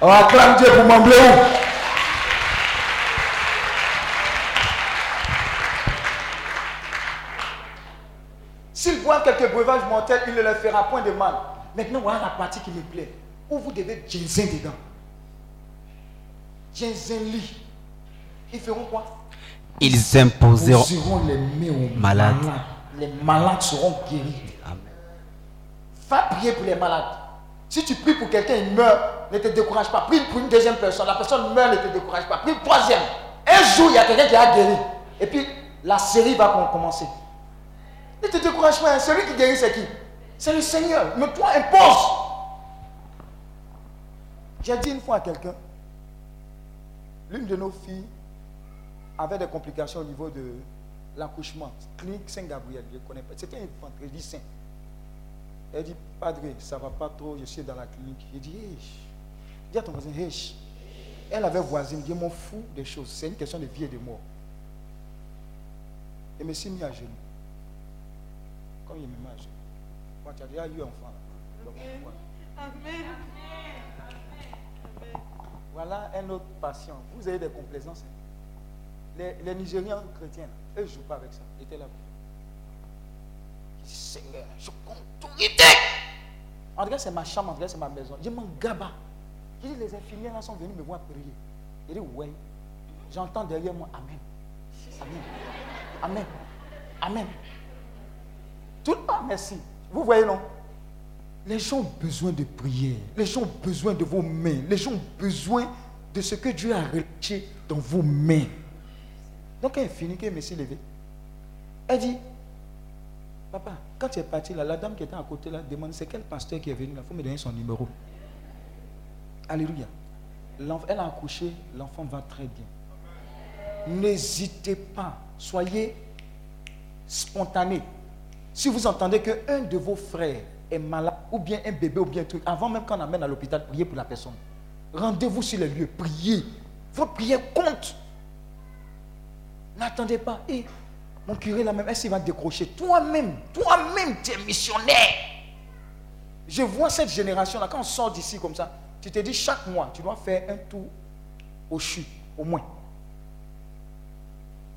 On acclame Dieu pour Mambléou. S'il boit quelques breuvages mortels, il ne leur fera point de mal. Maintenant, voilà la partie qui me plaît. Où vous devez ginseng dedans. Ginseng lit. Ils feront quoi? Ils imposeront. Poseront les Malades. malades. Les malades seront guéris. Amen. Va prier pour les malades. Si tu pries pour quelqu'un, il meurt, ne te décourage pas. Prie pour une deuxième personne, la personne meurt, ne te décourage pas. Prie pour une troisième. Un jour, il y a quelqu'un qui a guéri. Et puis, la série va com- commencer. Ne te décourage pas. hein. Celui qui guérit, c'est qui? C'est le Seigneur. Mais toi, impose. J'ai dit une fois à quelqu'un, l'une de nos filles avait des complications au niveau de l'accouchement. Clinique Saint-Gabriel, je ne connais pas. C'était un vendredi saint. Elle dit, Padre, ça va pas trop, je suis dans la clinique. Il dit, hey, dis à ton voisin, hey. Elle avait voisine, je m'en fous des choses. C'est une question de vie et de mort. Et me suis mis à genoux. Comme il me genoux. Moi, tu as déjà eu un enfant. là. Donc, voilà. Voilà un autre patient. Vous avez des complaisances. hein. Les, les Nigériens chrétiens, eux ne jouent pas avec ça. Ils étaient là. Il dit, Seigneur, je compte autorité. En tout cas, c'est ma chambre, en tout cas, c'est ma maison. Je m'en gaba. Je dis, les infirmières là sont venues me voir prier. Il dit, ouais. J'entends derrière moi, Amen. Amen. Amen. Amen. Monde, merci. Vous voyez, non? Les gens ont besoin de prière. Les gens ont besoin de vos mains. Les gens ont besoin de ce que Dieu a relâché dans vos mains. Donc, elle finit, me s'est levée. Elle dit, Papa, quand tu es parti là, la dame qui était à côté là demande c'est quel pasteur qui est venu là? Il faut me donner son numéro. Alléluia. Elle a accouché, l'enfant va très bien. N'hésitez pas. Soyez spontané. Si vous entendez qu'un de vos frères est malade, ou bien un bébé, ou bien un truc, avant même qu'on amène à l'hôpital, priez pour la personne. Rendez-vous sur les lieux, priez. Votre prière compte. N'attendez pas. Et mon curé là même, est-ce va décrocher Toi-même, toi-même, tu es missionnaire. Je vois cette génération-là, quand on sort d'ici comme ça, tu te dis chaque mois, tu dois faire un tour au CHU, au moins.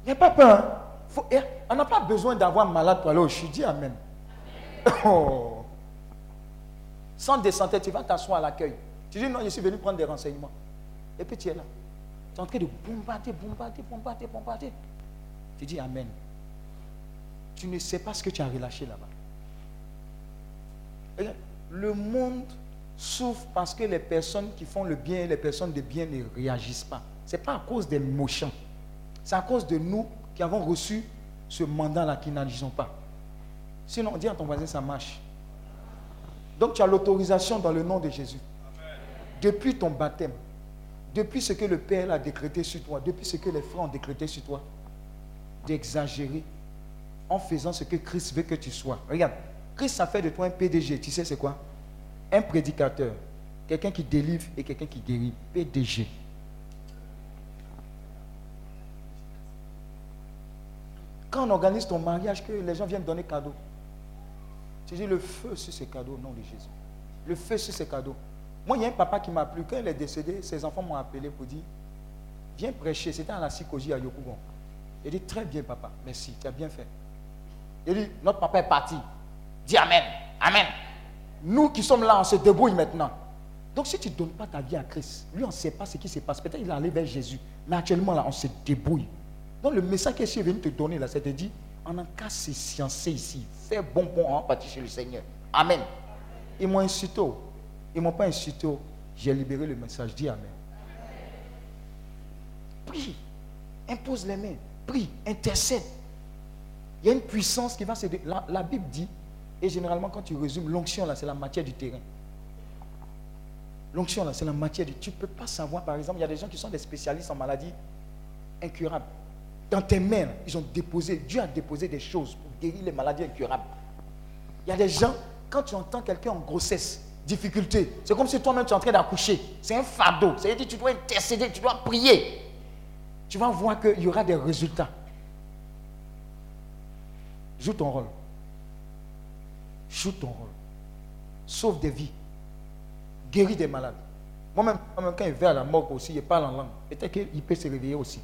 A pas peur. hein. Faut- eh, on n'a pas besoin d'avoir malade pour aller au CHU. Dis Amen. Oh. Sans de santé, tu vas t'asseoir à l'accueil. Tu dis non, je suis venu prendre des renseignements. Et puis tu es là. Tu es en train de bombarder, bombarder, bombarder, bombarder. Tu dis Amen. Tu ne sais pas ce que tu as relâché là-bas. Regarde, Le monde souffre parce que les personnes qui font le bien et les personnes de bien ne réagissent pas. Ce n'est pas à cause des méchants. C'est à cause de nous qui avons reçu ce mandat-là qui n'agissons pas. Sinon, dis à ton voisin, ça marche. Donc tu as l'autorisation dans le nom de Jésus. Depuis ton baptême, depuis ce que le Père a décrété sur toi, depuis ce que les frères ont décrété sur toi, d'exagérer en faisant ce que Christ veut que tu sois. Regarde, Christ a fait de toi un PDG. Tu sais c'est quoi? Un prédicateur. Quelqu'un qui délivre et quelqu'un qui guérit. PDG. Quand on organise ton mariage, que les gens viennent donner cadeaux. Tu dis le feu sur ces cadeaux au nom de Jésus. Le feu sur ces cadeaux. Moi, il y a un papa qui m'a appelé. Quand il est décédé, ses enfants m'ont appelé pour dire Viens prêcher. C'était à la Sikoji à Yokougon. Il dit Très bien, papa. Merci, tu as bien fait. Il dit Notre papa est parti. Dis Amen. Amen. Nous qui sommes là, on se débrouille maintenant. Donc, si tu ne donnes pas ta vie à Christ, lui, on ne sait pas ce qui se passe. Peut-être qu'il est allé vers Jésus. Mais actuellement, là, on se débrouille. Donc, le message que je suis venu te donner, là, c'est de dire on a qu'à se sciencer ici. Fais bon bon en partie chez le Seigneur. Amen. Ils m'ont insulté. Ils ne m'ont pas insulté. J'ai libéré le message. Dis Amen. Prie. Impose les mains. Prie. Intercède. Il y a une puissance qui va se... La, la Bible dit, et généralement quand tu résumes, l'onction là, c'est la matière du terrain. L'onction là, c'est la matière du... Tu ne peux pas savoir, par exemple, il y a des gens qui sont des spécialistes en maladies incurables. Dans tes mains, ils ont déposé, Dieu a déposé des choses pour guérir les maladies incurables. Il y a des gens, quand tu entends quelqu'un en grossesse, difficulté, c'est comme si toi-même tu es en train d'accoucher. C'est un fardeau. C'est-à-dire que tu dois intercéder, tu dois prier. Tu vas voir qu'il y aura des résultats. Joue ton rôle. Joue ton rôle. Sauve des vies. Guéris des malades. Moi-même, quand il va à la mort aussi, il parle en langue. Peut-être qu'il peut se réveiller aussi.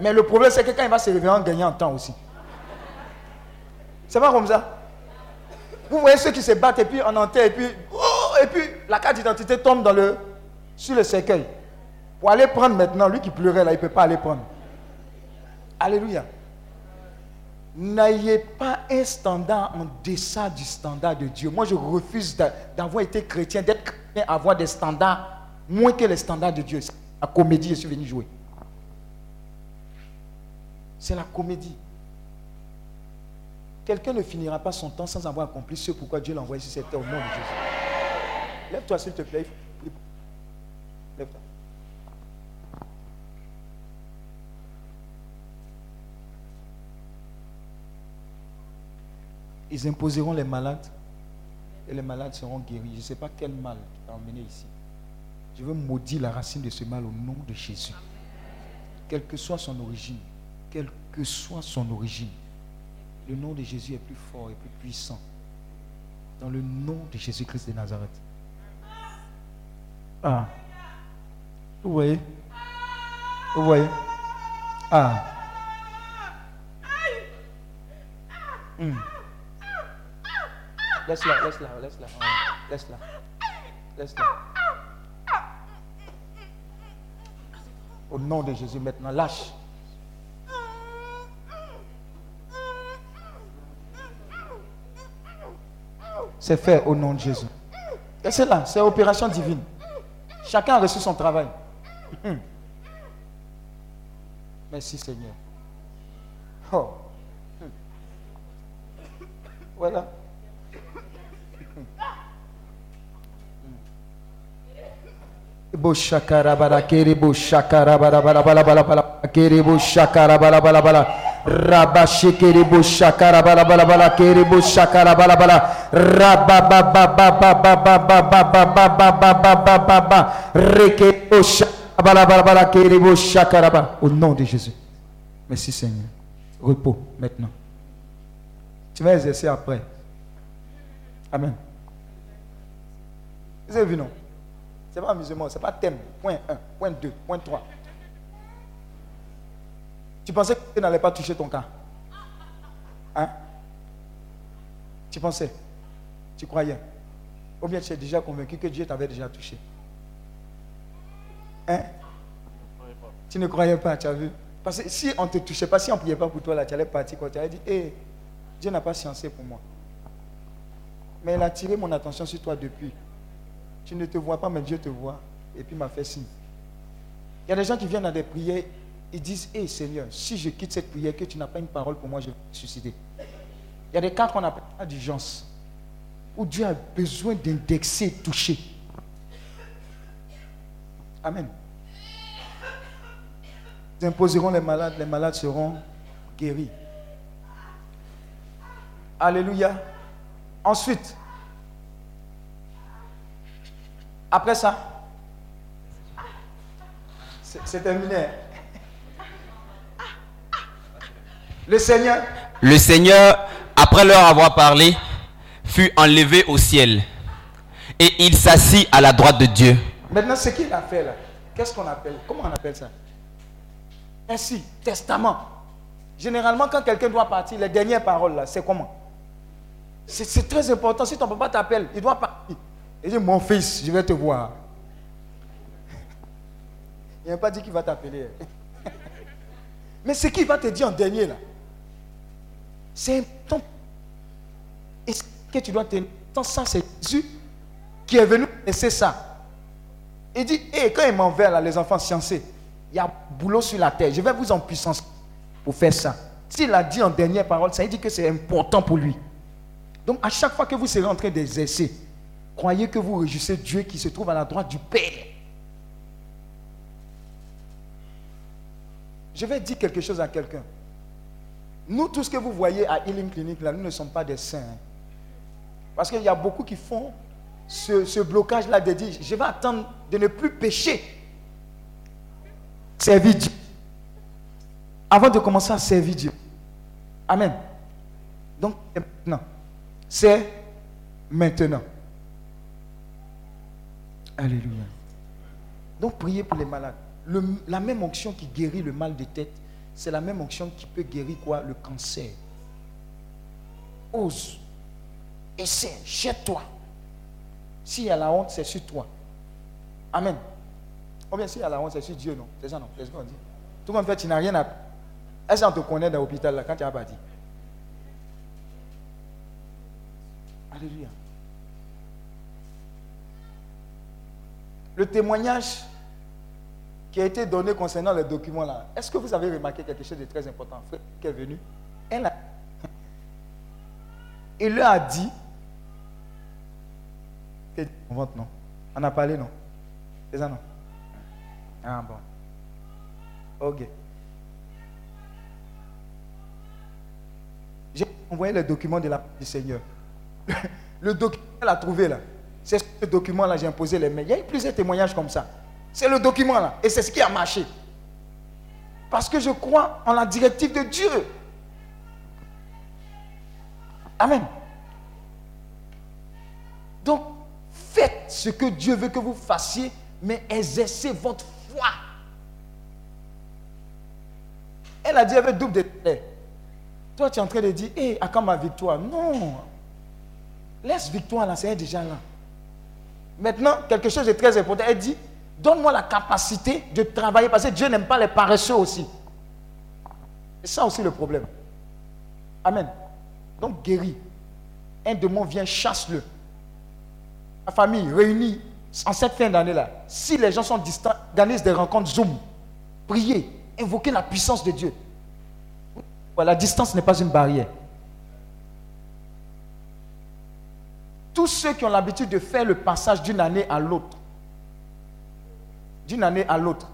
Mais le problème, c'est que quand il va se réveiller, en gagnant en temps aussi. C'est pas comme ça. Vous voyez ceux qui se battent et puis on enterre et puis, oh, et puis la carte d'identité tombe sur le cercueil. Pour aller prendre maintenant, lui qui pleurait là, il ne peut pas aller prendre. Alléluia. N'ayez pas un standard en deçà du standard de Dieu. Moi, je refuse d'avoir été chrétien, d'être chrétien, avoir des standards moins que les standards de Dieu. La comédie, je suis venu jouer. C'est la comédie. Quelqu'un ne finira pas son temps sans avoir accompli ce pourquoi Dieu l'a envoyé sur cette terre au nom de Jésus. Lève-toi s'il te plaît. Lève-toi. Ils imposeront les malades et les malades seront guéris. Je ne sais pas quel mal t'a emmené ici. Je veux maudire la racine de ce mal au nom de Jésus. Quelle que soit son origine, quelle que soit son origine, le nom de Jésus est plus fort et plus puissant. Dans le nom de Jésus-Christ de Nazareth. Ah. Vous voyez? Vous voyez? Ah. Hmm. Laisse-la, laisse-la, laisse-la. Laisse-la. Laisse-la. Au nom de Jésus, maintenant, lâche. C'est fait au nom de Jésus. Et c'est là, c'est opération divine. Chacun a reçu son travail. Hum. Merci Seigneur. Oh. Hum. Voilà. Bo shakara bara kere bo shakara bara bara bara bara bara kere bo shakara bara bara bara raba shekere bo shakara bara bara bara kere bo shakara bara bara raba ba ba ba ba ba ba ba ba ba ba ba ba ba ba ba ba reke bo shakara bara bara bara kere bo shakara bara au nom de Jésus merci Seigneur repos maintenant tu vas exercer après Amen vous avez non ce n'est pas amusement, ce n'est pas thème. Point 1, point 2, point 3. Tu pensais que tu n'allais pas toucher ton cas Hein? Tu pensais? Tu croyais? Ou bien tu es déjà convaincu que Dieu t'avait déjà touché? Hein? Tu ne croyais pas, tu as vu? Parce que si on ne te touchait pas, si on ne priait pas pour toi, là, tu allais partir quand tu allais dire, hé, Dieu n'a pas sciencé pour moi. Mais il a tiré mon attention sur toi depuis. Tu ne te vois pas, mais Dieu te voit. Et puis m'a fait signe. Il y a des gens qui viennent à des prières, ils disent, hé Seigneur, si je quitte cette prière, que tu n'as pas une parole pour moi, je vais me suicider. Il y a des cas qu'on appelle d'urgence, où Dieu a besoin d'indexer, toucher. Amen. Ils imposeront les malades, les malades seront guéris. Alléluia. Ensuite, après ça, c'est terminé. Le Seigneur, Le Seigneur, après leur avoir parlé, fut enlevé au ciel. Et il s'assit à la droite de Dieu. maintenant ce qu'il a fait là, qu'est-ce qu'on appelle? Comment on appelle ça? Ainsi, testament. Généralement, quand quelqu'un doit partir, les dernières paroles là, c'est comment? C'est c'est très important. Si ton papa t'appelle, il doit partir. Il dit Mon fils, je vais te voir. Il n'a pas dit qu'il va t'appeler. Mais ce qu'il va te dire en dernier là, c'est important. Et ce que tu dois tenir, ça, c'est Jésus qui est venu laisser ça. Il dit, hé, quand il m'enverra là, les enfants sciencés, il y a boulot sur la terre. Je vais vous en puissance pour faire ça. S'il a dit en dernière parole, ça veut dire que c'est important pour lui. Donc, à chaque fois que vous serez en train d'exercer, croyez que vous réjouissez Dieu qui se trouve à la droite du Père. Je vais dire quelque chose à quelqu'un. Nous, tout ce que vous voyez à Healing Clinic, là, nous ne sommes pas des saints. Parce qu'il y a beaucoup qui font ce, blocage-là de dire, je vais attendre de ne plus pécher. Servir Dieu. Avant de commencer à servir Dieu. Amen. Donc, c'est maintenant. C'est maintenant. Alléluia. Donc, priez pour les malades. La même onction qui guérit le mal de tête, c'est la même onction qui peut guérir quoi? Le cancer. Ose. Essaie. Jette-toi. S'il y a la honte, c'est sur toi. Amen. Ou bien s'il y a la honte, c'est sur Dieu, non? C'est ça, non? C'est ce qu'on dit. Tout le monde fait, tu n'as rien à. Est-ce qu'on te connaît dans l'hôpital là, quand tu as pas dit Alléluia. Le témoignage qui a été donné concernant les documents là, est-ce que vous avez remarqué quelque chose de très important qui est venu, elle a... Il leur a dit, on vente non? On a parlé non? C'est ça non? Ah bon. Ok. J'ai envoyé le document de la du Seigneur. Le document qu'elle a trouvé là, c'est ce document-là, j'ai imposé les mains. Il y a eu plusieurs témoignages comme ça. C'est le document là. Et c'est ce qui a marché. Parce que je crois en la directive de Dieu. Amen. Donc, faites ce que Dieu veut que vous fassiez, mais exercez votre foi. Elle a dit avec double de. Toi, tu es en train de dire, hé, à quand ma victoire? Non. Laisse victoire là, c'est déjà là. Maintenant, quelque chose de très important. Elle dit, donne-moi la capacité de travailler, parce que Dieu n'aime pas les paresseux aussi. C'est ça aussi le problème. Amen. Donc, guéris. Un démon vient, chasse-le. La famille réunie en cette fin d'année-là. Si les gens sont distants, organise des rencontres Zoom. Priez. Invoquez la puissance de Dieu. La distance n'est pas une barrière. Tous ceux qui ont l'habitude de faire le passage d'une année à l'autre, d'une année à l'autre,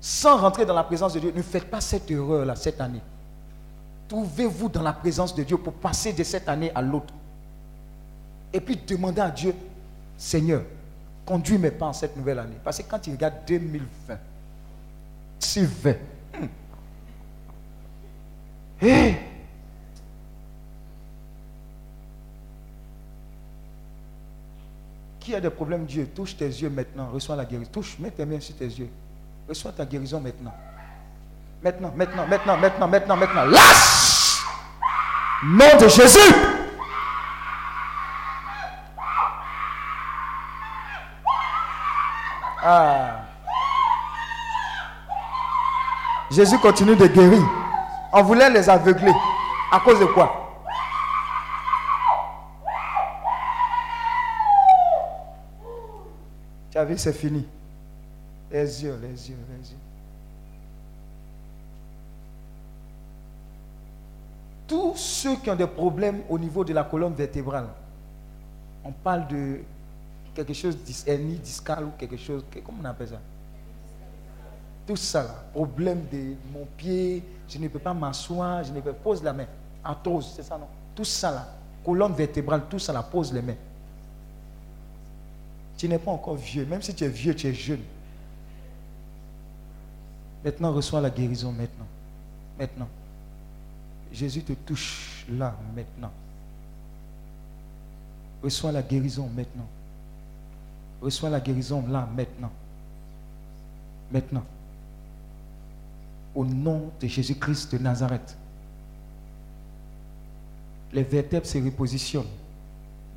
sans rentrer dans la présence de Dieu, ne faites pas cette erreur-là cette année. Trouvez-vous dans la présence de Dieu pour passer de cette année à l'autre. Et puis demandez à Dieu, Seigneur, conduis mes pas en cette nouvelle année. Parce que quand tu regardes 2020, si 20, hum. Hé! Qui a des problèmes, Dieu, touche tes yeux maintenant, reçois la guérison. Touche, mets tes mains sur tes yeux. Reçois ta guérison maintenant. Maintenant, maintenant, maintenant, maintenant, maintenant, maintenant. Lâche! Nom de Jésus! Ah. Jésus continue de guérir. On voulait les aveugler. À cause de quoi? As vu, c'est fini. Les yeux, les yeux, les yeux. Tous ceux qui ont des problèmes au niveau de la colonne vertébrale, on parle de quelque chose d'hernie discale ou quelque chose, comment on appelle ça? Tout ça, là, problème de mon pied, je ne peux pas m'asseoir, je ne peux pas pose la main. Arthrose, c'est ça non? Tout ça là, colonne vertébrale, tout ça, la pose les mains. Tu n'es pas encore vieux. Même si tu es vieux, tu es jeune. Maintenant, reçois la guérison maintenant. Maintenant. Jésus te touche là, maintenant. Reçois la guérison maintenant. Reçois la guérison là, maintenant. Maintenant. Au nom de Jésus-Christ de Nazareth. Les vertèbres se repositionnent.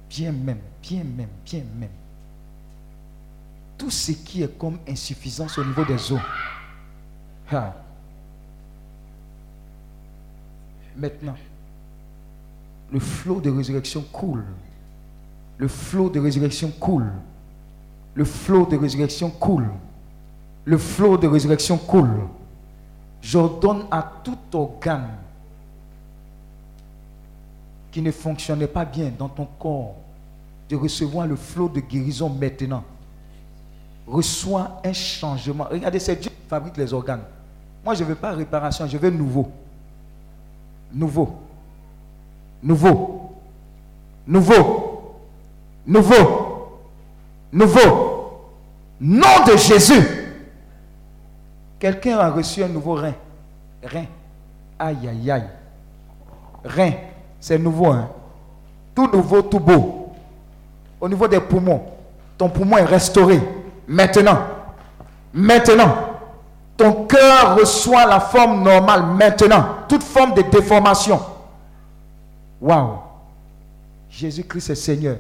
Bien même, bien même, bien même. Tout ce qui est comme insuffisance au niveau des. Ah. Maintenant, le flot de résurrection coule. Le flot de résurrection coule. Le flot de résurrection coule. Le flot de résurrection coule. J'ordonne à tout organe qui ne fonctionnait pas bien dans ton corps de recevoir le flot de guérison maintenant. Reçois un changement. Regardez, c'est Dieu qui fabrique les organes. Moi, je ne veux pas réparation, je veux nouveau. Nouveau. Nouveau. Nouveau. Nouveau. Nouveau. Nom de Jésus. Quelqu'un a reçu un nouveau rein. Rein. Aïe, aïe, aïe. Rein. C'est nouveau. Hein? Tout nouveau, tout beau. Au niveau des poumons, ton poumon est restauré. Maintenant. Maintenant. Ton cœur reçoit la forme normale maintenant. Toute forme de déformation. Waouh. Jésus-Christ est Seigneur.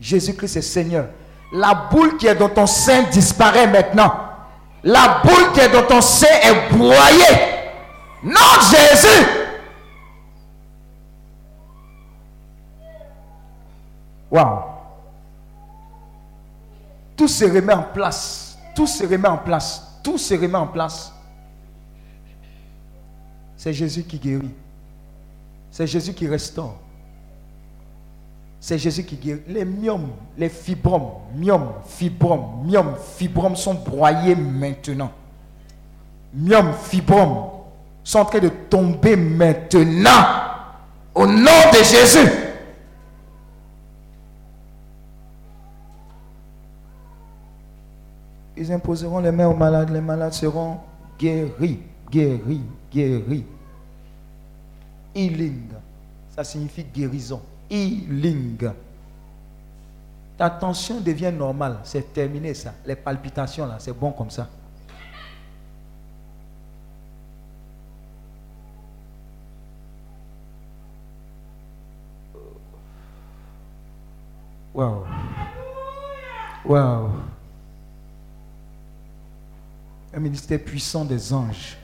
Jésus-Christ est Seigneur. La boule qui est dans ton sein disparaît maintenant. La boule qui est dans ton sein est broyée. Non, Jésus. Waouh. Tout se remet en place. Tout se remet en place. Tout se remet en place. C'est Jésus qui guérit. C'est Jésus qui restaure. C'est Jésus qui guérit. Les myomes, les fibromes, myomes, fibromes, myomes, fibromes sont broyés maintenant. Myomes, fibromes sont en train de tomber maintenant. Au nom de Jésus. Ils imposeront les mains aux malades. Les malades seront guéris, guéris, guéris. Healing. Ça signifie guérison. Healing. Ta tension devient normale. C'est terminé ça. Les palpitations là, c'est bon comme ça. Wow. Wow. Un ministère puissant des anges.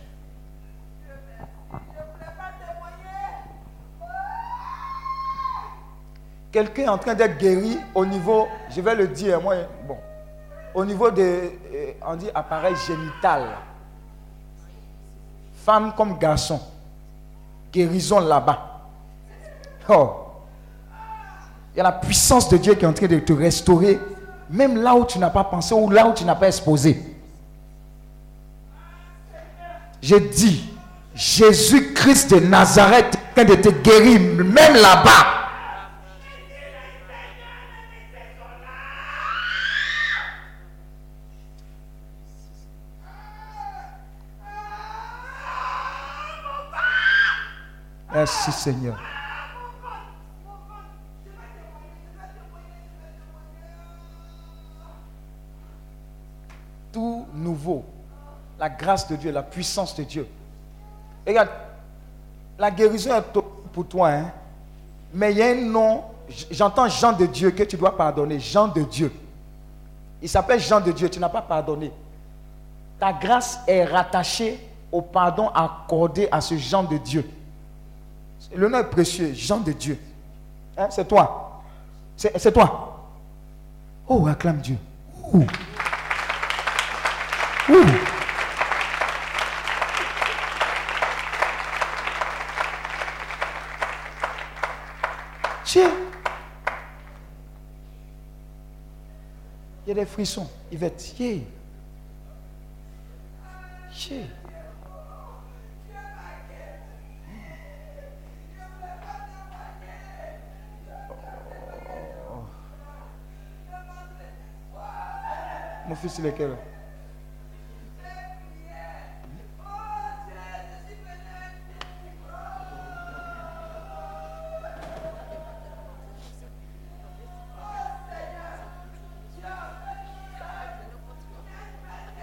Quelqu'un est en train d'être guéri au niveau, je vais le dire, moi, bon, au niveau de, euh, on dit génital. Femme comme garçon. Guérison là-bas. Oh. Il y a la puissance de Dieu qui est en train de te restaurer, même là où tu n'as pas pensé ou là où tu n'as pas exposé. J'ai dit, Jésus-Christ de Nazareth est en train de te guérir, même là-bas. Merci Seigneur. Tout nouveau. La grâce de Dieu, la puissance de Dieu. Regarde, la guérison est pour toi, hein? mais il y a un nom, j'entends Jean de Dieu que tu dois pardonner, Jean de Dieu. Il s'appelle Jean de Dieu, tu n'as pas pardonné. Ta grâce est rattachée au pardon accordé à ce Jean de Dieu. Le nom est précieux, Jean de Dieu. Hein, c'est toi. C'est toi. Oh, acclame Dieu. Ouh. Ouh. Dieu. Il y a des frissons. Il va être. Yeah. Oh. Mon fils, il est quel?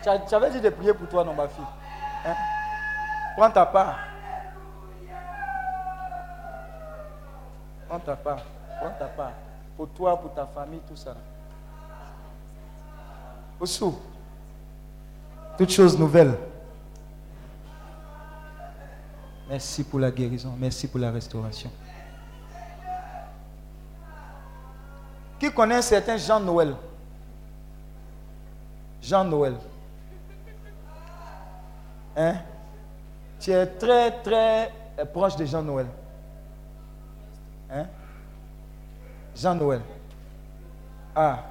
Tu as- tu avais dit de prier pour toi, non, ma fille Hein? Prends ta part. Prends ta part. Prends ta part. Pour toi, pour ta famille, tout ça. Oussou. Toutes choses nouvelles. Merci pour la guérison. Merci pour la restauration. Qui connaît un certain Jean Noël? Jean Noël. Hein? Tu es très, très euh, proche de Jean Noël. Hein? Jean Noël. Ah.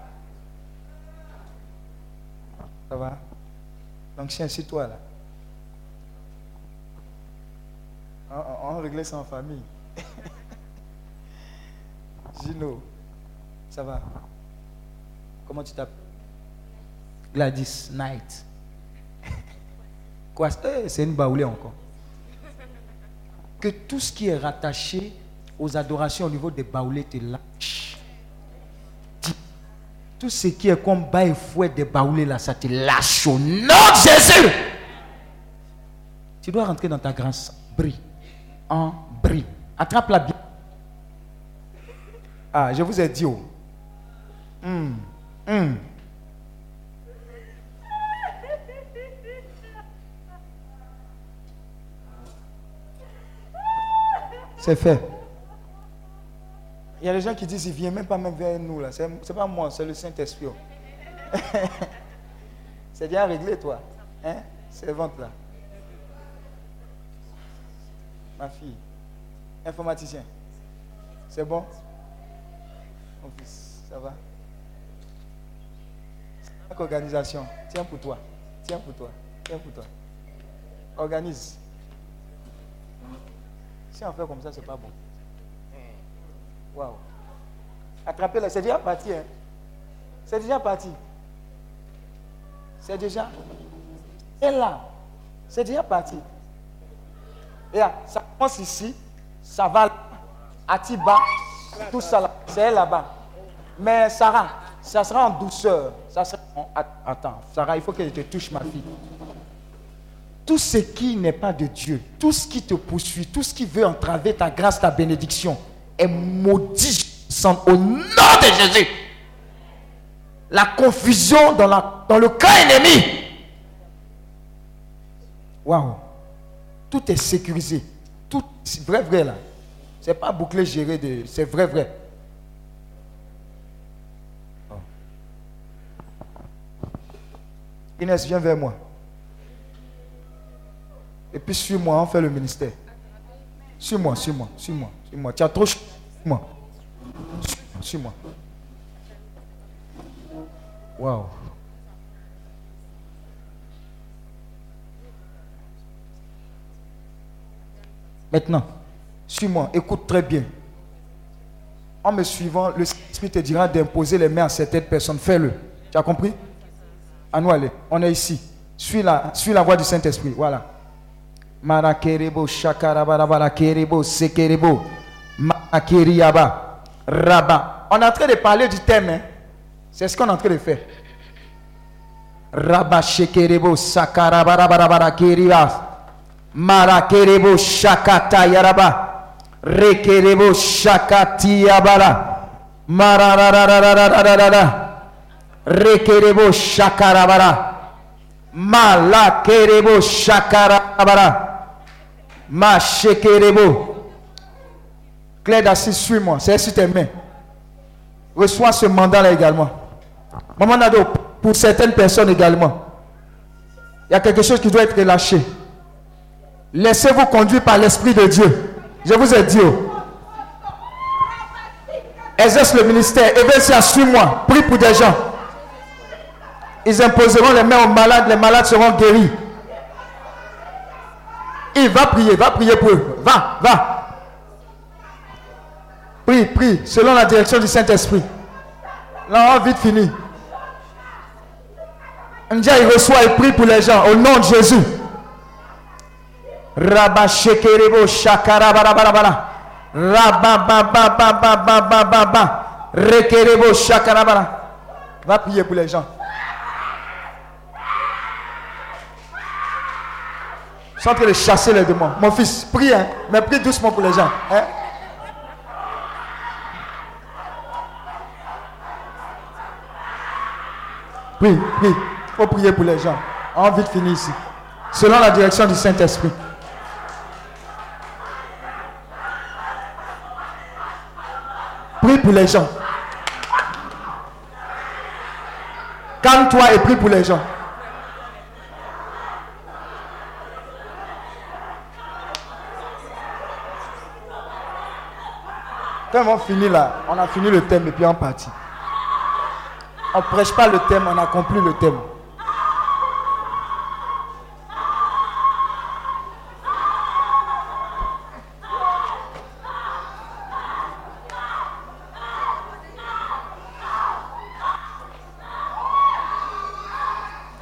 Ça va? Donc, c'est ainsi toi là. On, on, on réglait ça en famille. Gino, ça va? Comment tu t'appelles? Gladys Knight. Eh, C'est une baoulée encore. Que tout ce qui est rattaché aux adorations au niveau des baoulés te lâche. Tout ce qui est comme bas et fouet des baoulés là, ça te lâche au nom de Jésus. Tu dois rentrer dans ta grâce. Brille. En brille. Attrape-la bien. Ah, je vous ai dit. Oh. C'est fait. Il y a des gens qui disent, il ne vient même pas même vers nous. là. C'est c'est pas moi, c'est le Saint-Esprit. c'est bien réglé, toi. Hein? C'est vente là. Ma fille. Informaticien. C'est bon? Mon fils, ça va? Organisation, tiens pour toi. Tiens pour toi. Tiens pour toi. Organise. Si on fait comme ça, c'est pas bon. Waouh. Attrapez-la, c'est déjà parti. Hein? C'est déjà parti. C'est déjà. Et là, c'est déjà parti. Et là, ça commence ici, ça va là, à Tiba, tout ça là, c'est là-bas. Mais Sarah, ça sera en douceur. Ça Attends, Sarah, il faut que je te touche ma fille tout ce qui n'est pas de Dieu, tout ce qui te poursuit, tout ce qui veut entraver ta grâce, ta bénédiction, est maudit sans- au nom de Jésus. La confusion dans, le camp ennemi. Waouh. Tout est sécurisé. Tout, c'est vrai, vrai là. C'est pas bouclé, géré de. C'est vrai, vrai. Oh. Inès, viens vers moi. Et puis suis-moi, on fait le ministère. Suis-moi, suis-moi, suis-moi, suis-moi. Tu as trop. Suis-moi. Suis-moi. Waouh. Maintenant, suis-moi, écoute très bien. En me suivant, le Esprit te dira d'imposer les mains à certaines personnes. Fais-le. Tu as compris? À nous aller. On est ici. Suis la, suis la voix du Saint-Esprit. Voilà. Marakerebo, shakarabarabarakeribo, sekerebo, marakeriaba, raba. On est en train de parler du thème. hein. C'est ce qu'on est en train de faire. Raba, shekerebo, sakarabarabarakeriba, marakerebo, shakata, yaraba, rekerebo, shakati, yabara, marararararararara, rekerebo, shakarabara. Malakerebo shakarabara. Ma shekerebo. Claire d'Assis, suis-moi. C'est sur tes mains. Reçois ce mandat-là également. Maman Nado, pour certaines personnes également, il y a quelque chose qui doit être relâché. Laissez-vous conduire par l'Esprit de Dieu. Je vous ai dit. oh. Exerce le ministère. Evesia, suis-moi. Prie pour des gens. Ils imposeront les mains aux malades, les malades seront guéris. Il va prier, va prier pour eux. Va, va. Prie, prie, selon la direction du Saint-Esprit. Là, on vite fini. Ndia, il reçoit et prie pour les gens au nom de Jésus. Rabba shekerebo shakara barabarabara. Rabba ba ba ba ba ba ba ba ba. Rekerebo shakara bara. Va prier pour les gens. Sont en train de chasser les démons. Mon fils, prie, hein, mais prie doucement pour les gens. Hein. Prie, prie. Il faut prier pour les gens. On de finir ici. Selon la direction du Saint-Esprit. Prie pour les gens. Calme-toi et prie pour les gens. Quand on finit là, on a fini le thème et puis on partit. On ne prêche pas le thème, on accomplit le thème.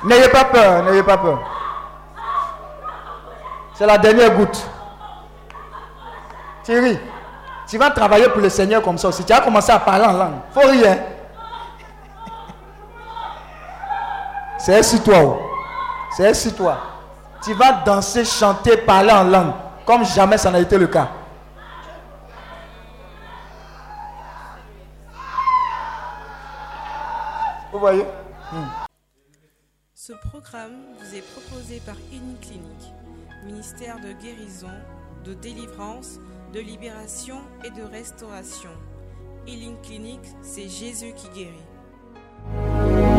N'ayez pas peur, n'ayez pas peur. C'est la dernière goutte. Thierry, tu vas travailler pour le Seigneur comme ça aussi. Tu vas commencer à parler en langue. Faut rien. C'est sur toi. oh. C'est sur toi. Tu vas danser, chanter, parler en langue. Comme jamais ça n'a été le cas. Vous voyez? Ce programme vous est proposé par Uniclinique, ministère de guérison, de délivrance, de libération et de restauration. Healing Clinic, c'est Jésus qui guérit.